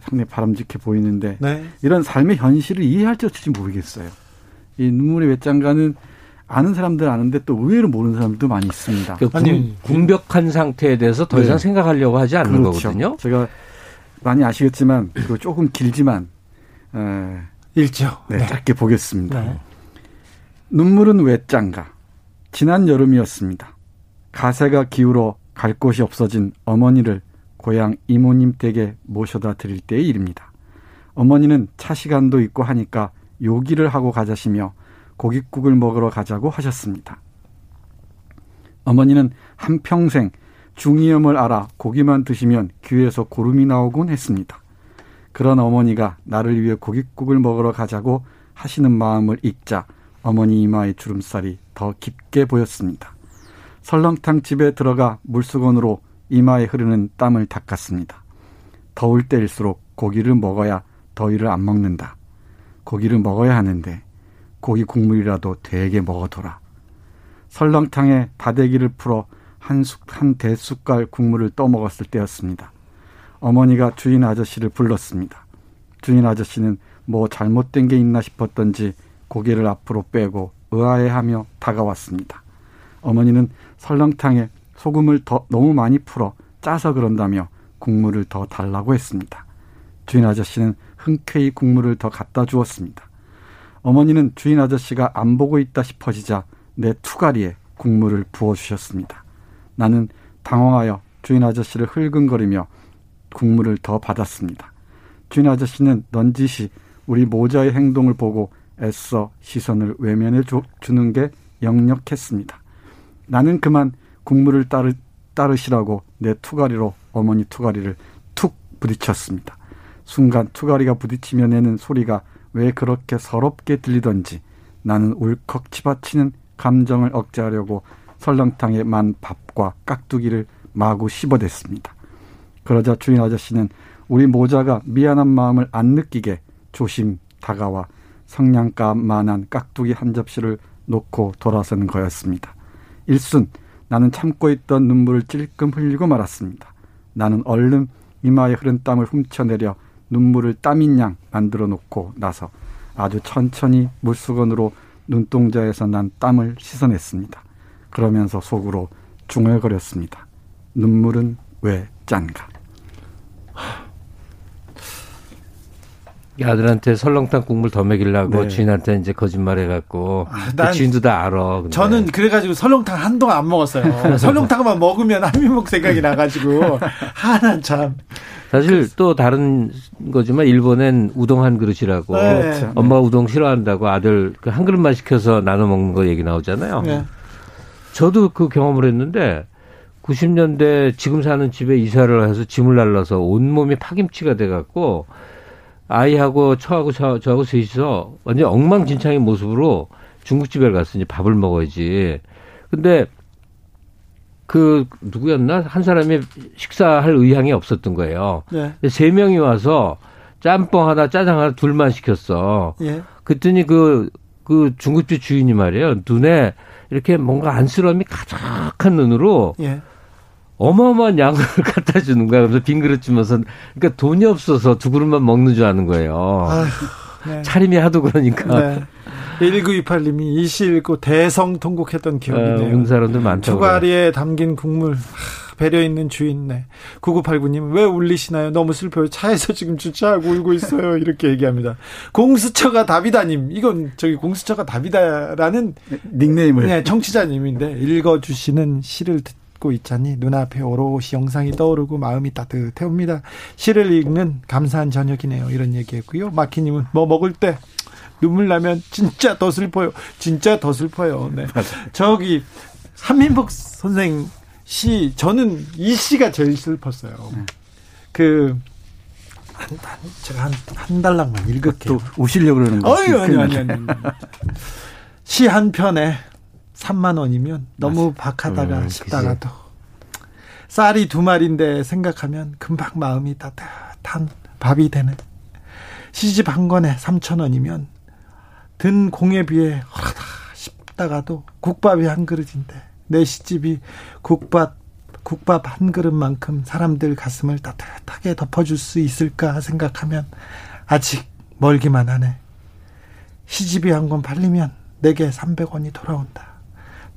상당히 바람직해 보이는데 네. 이런 삶의 현실을 이해할지 어쩔지 모르겠어요. 이 눈물이 몇 장가는 아는 사람들 아는데 또 의외로 모르는 사람들도 많이 있습니다. 그 아니, 궁벽한 상태에 대해서 더 이상 네. 생각하려고 하지 않는 그렇죠. 거거든요. 제가 많이 아시겠지만 그 조금 길지만 에, 읽죠. 네, 네. 짧게 보겠습니다. 네. 눈물은 왜 짠가? 지난 여름이었습니다. 가세가 기울어 갈 곳이 없어진 어머니를 고향 이모님 댁에 모셔다 드릴 때의 일입니다. 어머니는 차 시간도 있고 하니까 요기를 하고 가자시며 고깃국을 먹으러 가자고 하셨습니다. 어머니는 한평생 중이염을 알아 고기만 드시면 귀에서 고름이 나오곤 했습니다. 그런 어머니가 나를 위해 고깃국을 먹으러 가자고 하시는 마음을 읽자 어머니 이마의 주름살이 더 깊게 보였습니다. 설렁탕 집에 들어가 물수건으로 이마에 흐르는 땀을 닦았습니다. 더울 때일수록 고기를 먹어야 더위를 안 먹는다. 고기를 먹어야 하는데 고기 국물이라도 되게 먹어둬라. 설렁탕에 다대기를 풀어 한, 숟, 한 대숟갈 국물을 떠먹었을 때였습니다. 어머니가 주인 아저씨를 불렀습니다. 주인 아저씨는 뭐 잘못된 게 있나 싶었던지 고개를 앞으로 빼고 의아해하며 다가왔습니다. 어머니는 설렁탕에 소금을 더 너무 많이 풀어 짜서 그런다며 국물을 더 달라고 했습니다. 주인 아저씨는 흔쾌히 국물을 더 갖다 주었습니다. 어머니는 주인 아저씨가 안 보고 있다 싶어지자 내 투가리에 국물을 부어주셨습니다. 나는 당황하여 주인 아저씨를 흘금거리며 국물을 더 받았습니다. 주인 아저씨는 넌지시 우리 모자의 행동을 보고 애써 시선을 외면해 주는 게 역력했습니다. 나는 그만 국물을 따르, 따르시라고 내 투가리로 어머니 투가리를 툭 부딪혔습니다. 순간 투가리가 부딪히며 내는 소리가 왜 그렇게 서럽게 들리던지 나는 울컥 치받치는 감정을 억제하려고 설렁탕에 만 밥과 깍두기를 마구 씹어댔습니다. 그러자 주인 아저씨는 우리 모자가 미안한 마음을 안 느끼게 조심 다가와 성냥감만한 깍두기 한 접시를 놓고 돌아서는 거였습니다. 일순 나는 참고 있던 눈물을 찔끔 흘리고 말았습니다. 나는 얼른 이마에 흐른 땀을 훔쳐내려 눈물을 땀인 양 만들어 놓고 나서 아주 천천히 물수건으로 눈동자에서 난 땀을 씻어냈습니다. 그러면서 속으로 중얼거렸습니다. 눈물은 왜 짠가? 아들한테 설렁탕 국물 더 먹이려고 네. 주인한테 이제 거짓말 해갖고 아, 그 주인도 다 알아. 근데. 저는 그래가지고 설렁탕 한동안 안 먹었어요. *laughs* 설렁탕만 먹으면 한민목 생각이 나가지고 *laughs* 하나 참. 사실 또 다른 거지만 일본엔 우동 한 그릇이라고 네. 그렇죠. 엄마가 우동 싫어한다고 아들 그 한 그릇만 시켜서 나눠 먹는 거 얘기 나오잖아요. 네. 저도 그 경험을 했는데 90년대 지금 사는 집에 이사를 해서 짐을 날라서 온몸이 파김치가 돼갖고 아이하고 처하고 저, 저하고 셋이서 완전 엉망진창인 모습으로 중국집에 가서 이제 밥을 먹어야지. 근데 그 누구였나 한 사람이 식사할 의향이 없었던 거예요. 네. 세 명이 와서 짬뽕 하나 짜장 하나 둘만 시켰어. 예. 그랬더니 그그 그 중국집 주인이 말이에요. 눈에 이렇게 뭔가 안쓰러움이 가득한 눈으로 예. 어마어마한 양을 *laughs* 갖다 주는 거야. 그래서 빈 그릇 주면서 그러니까 돈이 없어서 두 그릇만 먹는 줄 아는 거예요. 아휴, 네. 차림이 하도 그러니까. 네. 1928님이 이시 읽고 대성 통곡했던 기억이 네요 어, 사람들 많죠. 투가리에 담긴 국물. 배려 있는 주인, 네. 9989님, 왜 울리시나요? 너무 슬퍼요. 차에서 지금 주차하고 울고 있어요. 이렇게 얘기합니다. 공수처가 답이다님, 이건 저기 공수처가 답이다라는 닉네임을. 네, 청취자님인데, 읽어주시는 시를 듣 읽고 있자니 눈앞에 오롯이 영상이 떠오르고 마음이 따뜻해옵니다. 시를 읽는 감사한 저녁이네요. 이런 얘기했고요. 마키님은 뭐 먹을 때 눈물 나면 진짜 더 슬퍼요. 진짜 더 슬퍼요. 네. 저기 한민복 선생 시 저는 이 시가 제일 슬펐어요. 네. 그 한, 한, 제가 한, 한 달락만 읽을게요. 또 우시려고 그러는 거 아니, 아니, 아니, 아니. 시 한 편에 3만 원이면 너무 박하다가 음, 싶다가도 쌀이 두 마리인데 생각하면 금방 마음이 따뜻한 밥이 되는 시집 한 권에 3천 원이면 든 공에 비해 허하다 싶다가도 국밥이 한 그릇인데 내 시집이 국밥 국밥 한 그릇만큼 사람들 가슴을 따뜻하게 덮어줄 수 있을까 생각하면 아직 멀기만 하네. 시집이 한 권 팔리면 내게 300원이 돌아온다.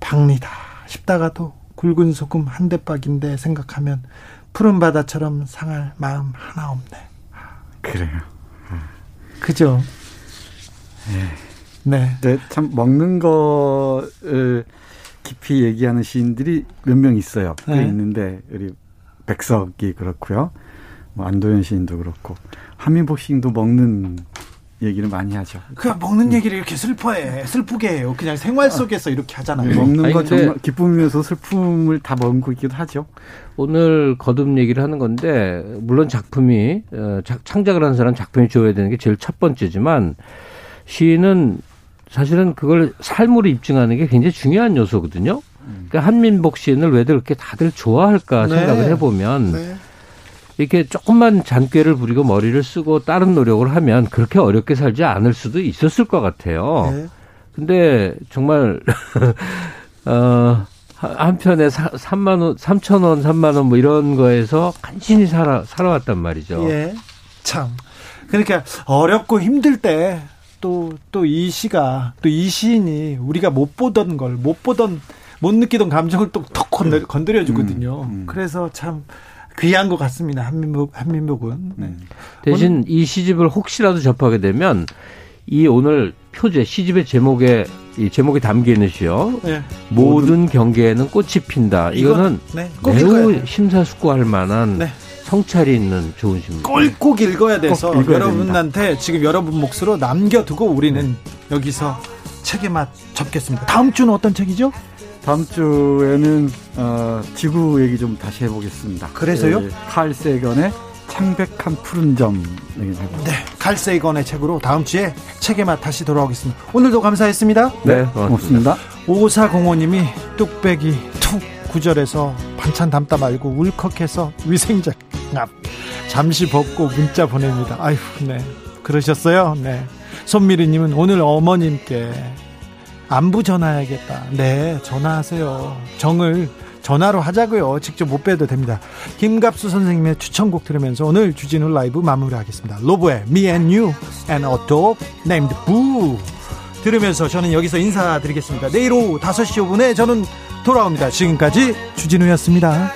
박리다 싶다가도 굵은 소금 한 대박인데 생각하면 푸른 바다처럼 상할 마음 하나 없네. 그래요. 그죠? 네. 네. 네. 참 먹는 거를 깊이 얘기하는 시인들이 몇 명 있어요. 네. 있는데 우리 백석이 그렇고요. 뭐 안도현 시인도 그렇고 한민복 시인도 먹는 얘기를 많이 하죠. 그 먹는 음. 얘기를 이렇게 슬퍼해, 슬프게 해요. 그냥 생활 속에서 이렇게 하잖아요. 네, 먹는 거 정말 기쁨이면서 슬픔을 다 있기도 하죠. 오늘 거듭 얘기를 하는 건데 물론 작품이 어, 창작을 하는 사람 작품이 좋아야 되는 게 제일 첫 번째지만 시인은 사실은 그걸 삶으로 입증하는 게 굉장히 중요한 요소거든요. 그러니까 한민복 시인을 왜 그렇게 다들 좋아할까 네. 생각을 해보면. 네. 이렇게 조금만 잔꾀를 부리고 머리를 쓰고 다른 노력을 하면 그렇게 어렵게 살지 않을 수도 있었을 것 같아요. 네. 근데 정말 *laughs* 어, 한- 한편에 사, 3만 원, 3천 원, 3만 원 뭐 이런 거에서 간신히 살아 살아왔단 말이죠. 예. 참. 그러니까 어렵고 힘들 때 또 또 이 시가 또 이 시인이 우리가 못 보던 걸 못 보던 못 느끼던 감정을 또톡 건드려, 건드려 주거든요. 음, 음. 그래서 참 귀한 것 같습니다. 한민복 한민복은. 네. 대신 이 시집을 혹시라도 접하게 되면 이 오늘 표제 시집의 제목에 이 제목에 담겨 있는 시요. 네. 모든 경계에는 꽃이 핀다. 이거는 네, 매우. 심사숙고할 만한 네. 성찰이 있는 좋은 시입니다. 꼭 읽어야 돼서 꼭 읽어야 여러분한테 지금 여러분 몫으로 남겨두고 우리는 여기서 책의 맛 접겠습니다. 다음 주는 어떤 책이죠? 다음 주에는 어, 지구 얘기 좀 다시 해보겠습니다. 그래서요? 예, 칼 세건의 창백한 푸른 점 얘기 해보겠습니다. 네, 칼세이건의 책으로 다음 주에 책의 맛 다시 돌아오겠습니다. 오늘도 감사했습니다. 네, 고맙습니다. 5405님이 뚝배기 툭 구절에서 반찬 담다 말고 울컥해서 위생장 앞 잠시 벗고 문자 보냅니다. 아휴, 네. 그러셨어요? 네. 손미리님은 오늘 어머님께 안부 전화해야겠다. 네, 전화하세요. 정을 전화로 하자고요. 직접 못 뵈도 됩니다. 김갑수 선생님의 추천곡 들으면서 오늘 주진우 라이브 마무리하겠습니다. 로보의 Me and You and a Dog Named Boo 들으면서 저는 여기서 인사드리겠습니다. 내일 오후 5시 5분에 저는 돌아옵니다. 지금까지 주진우였습니다.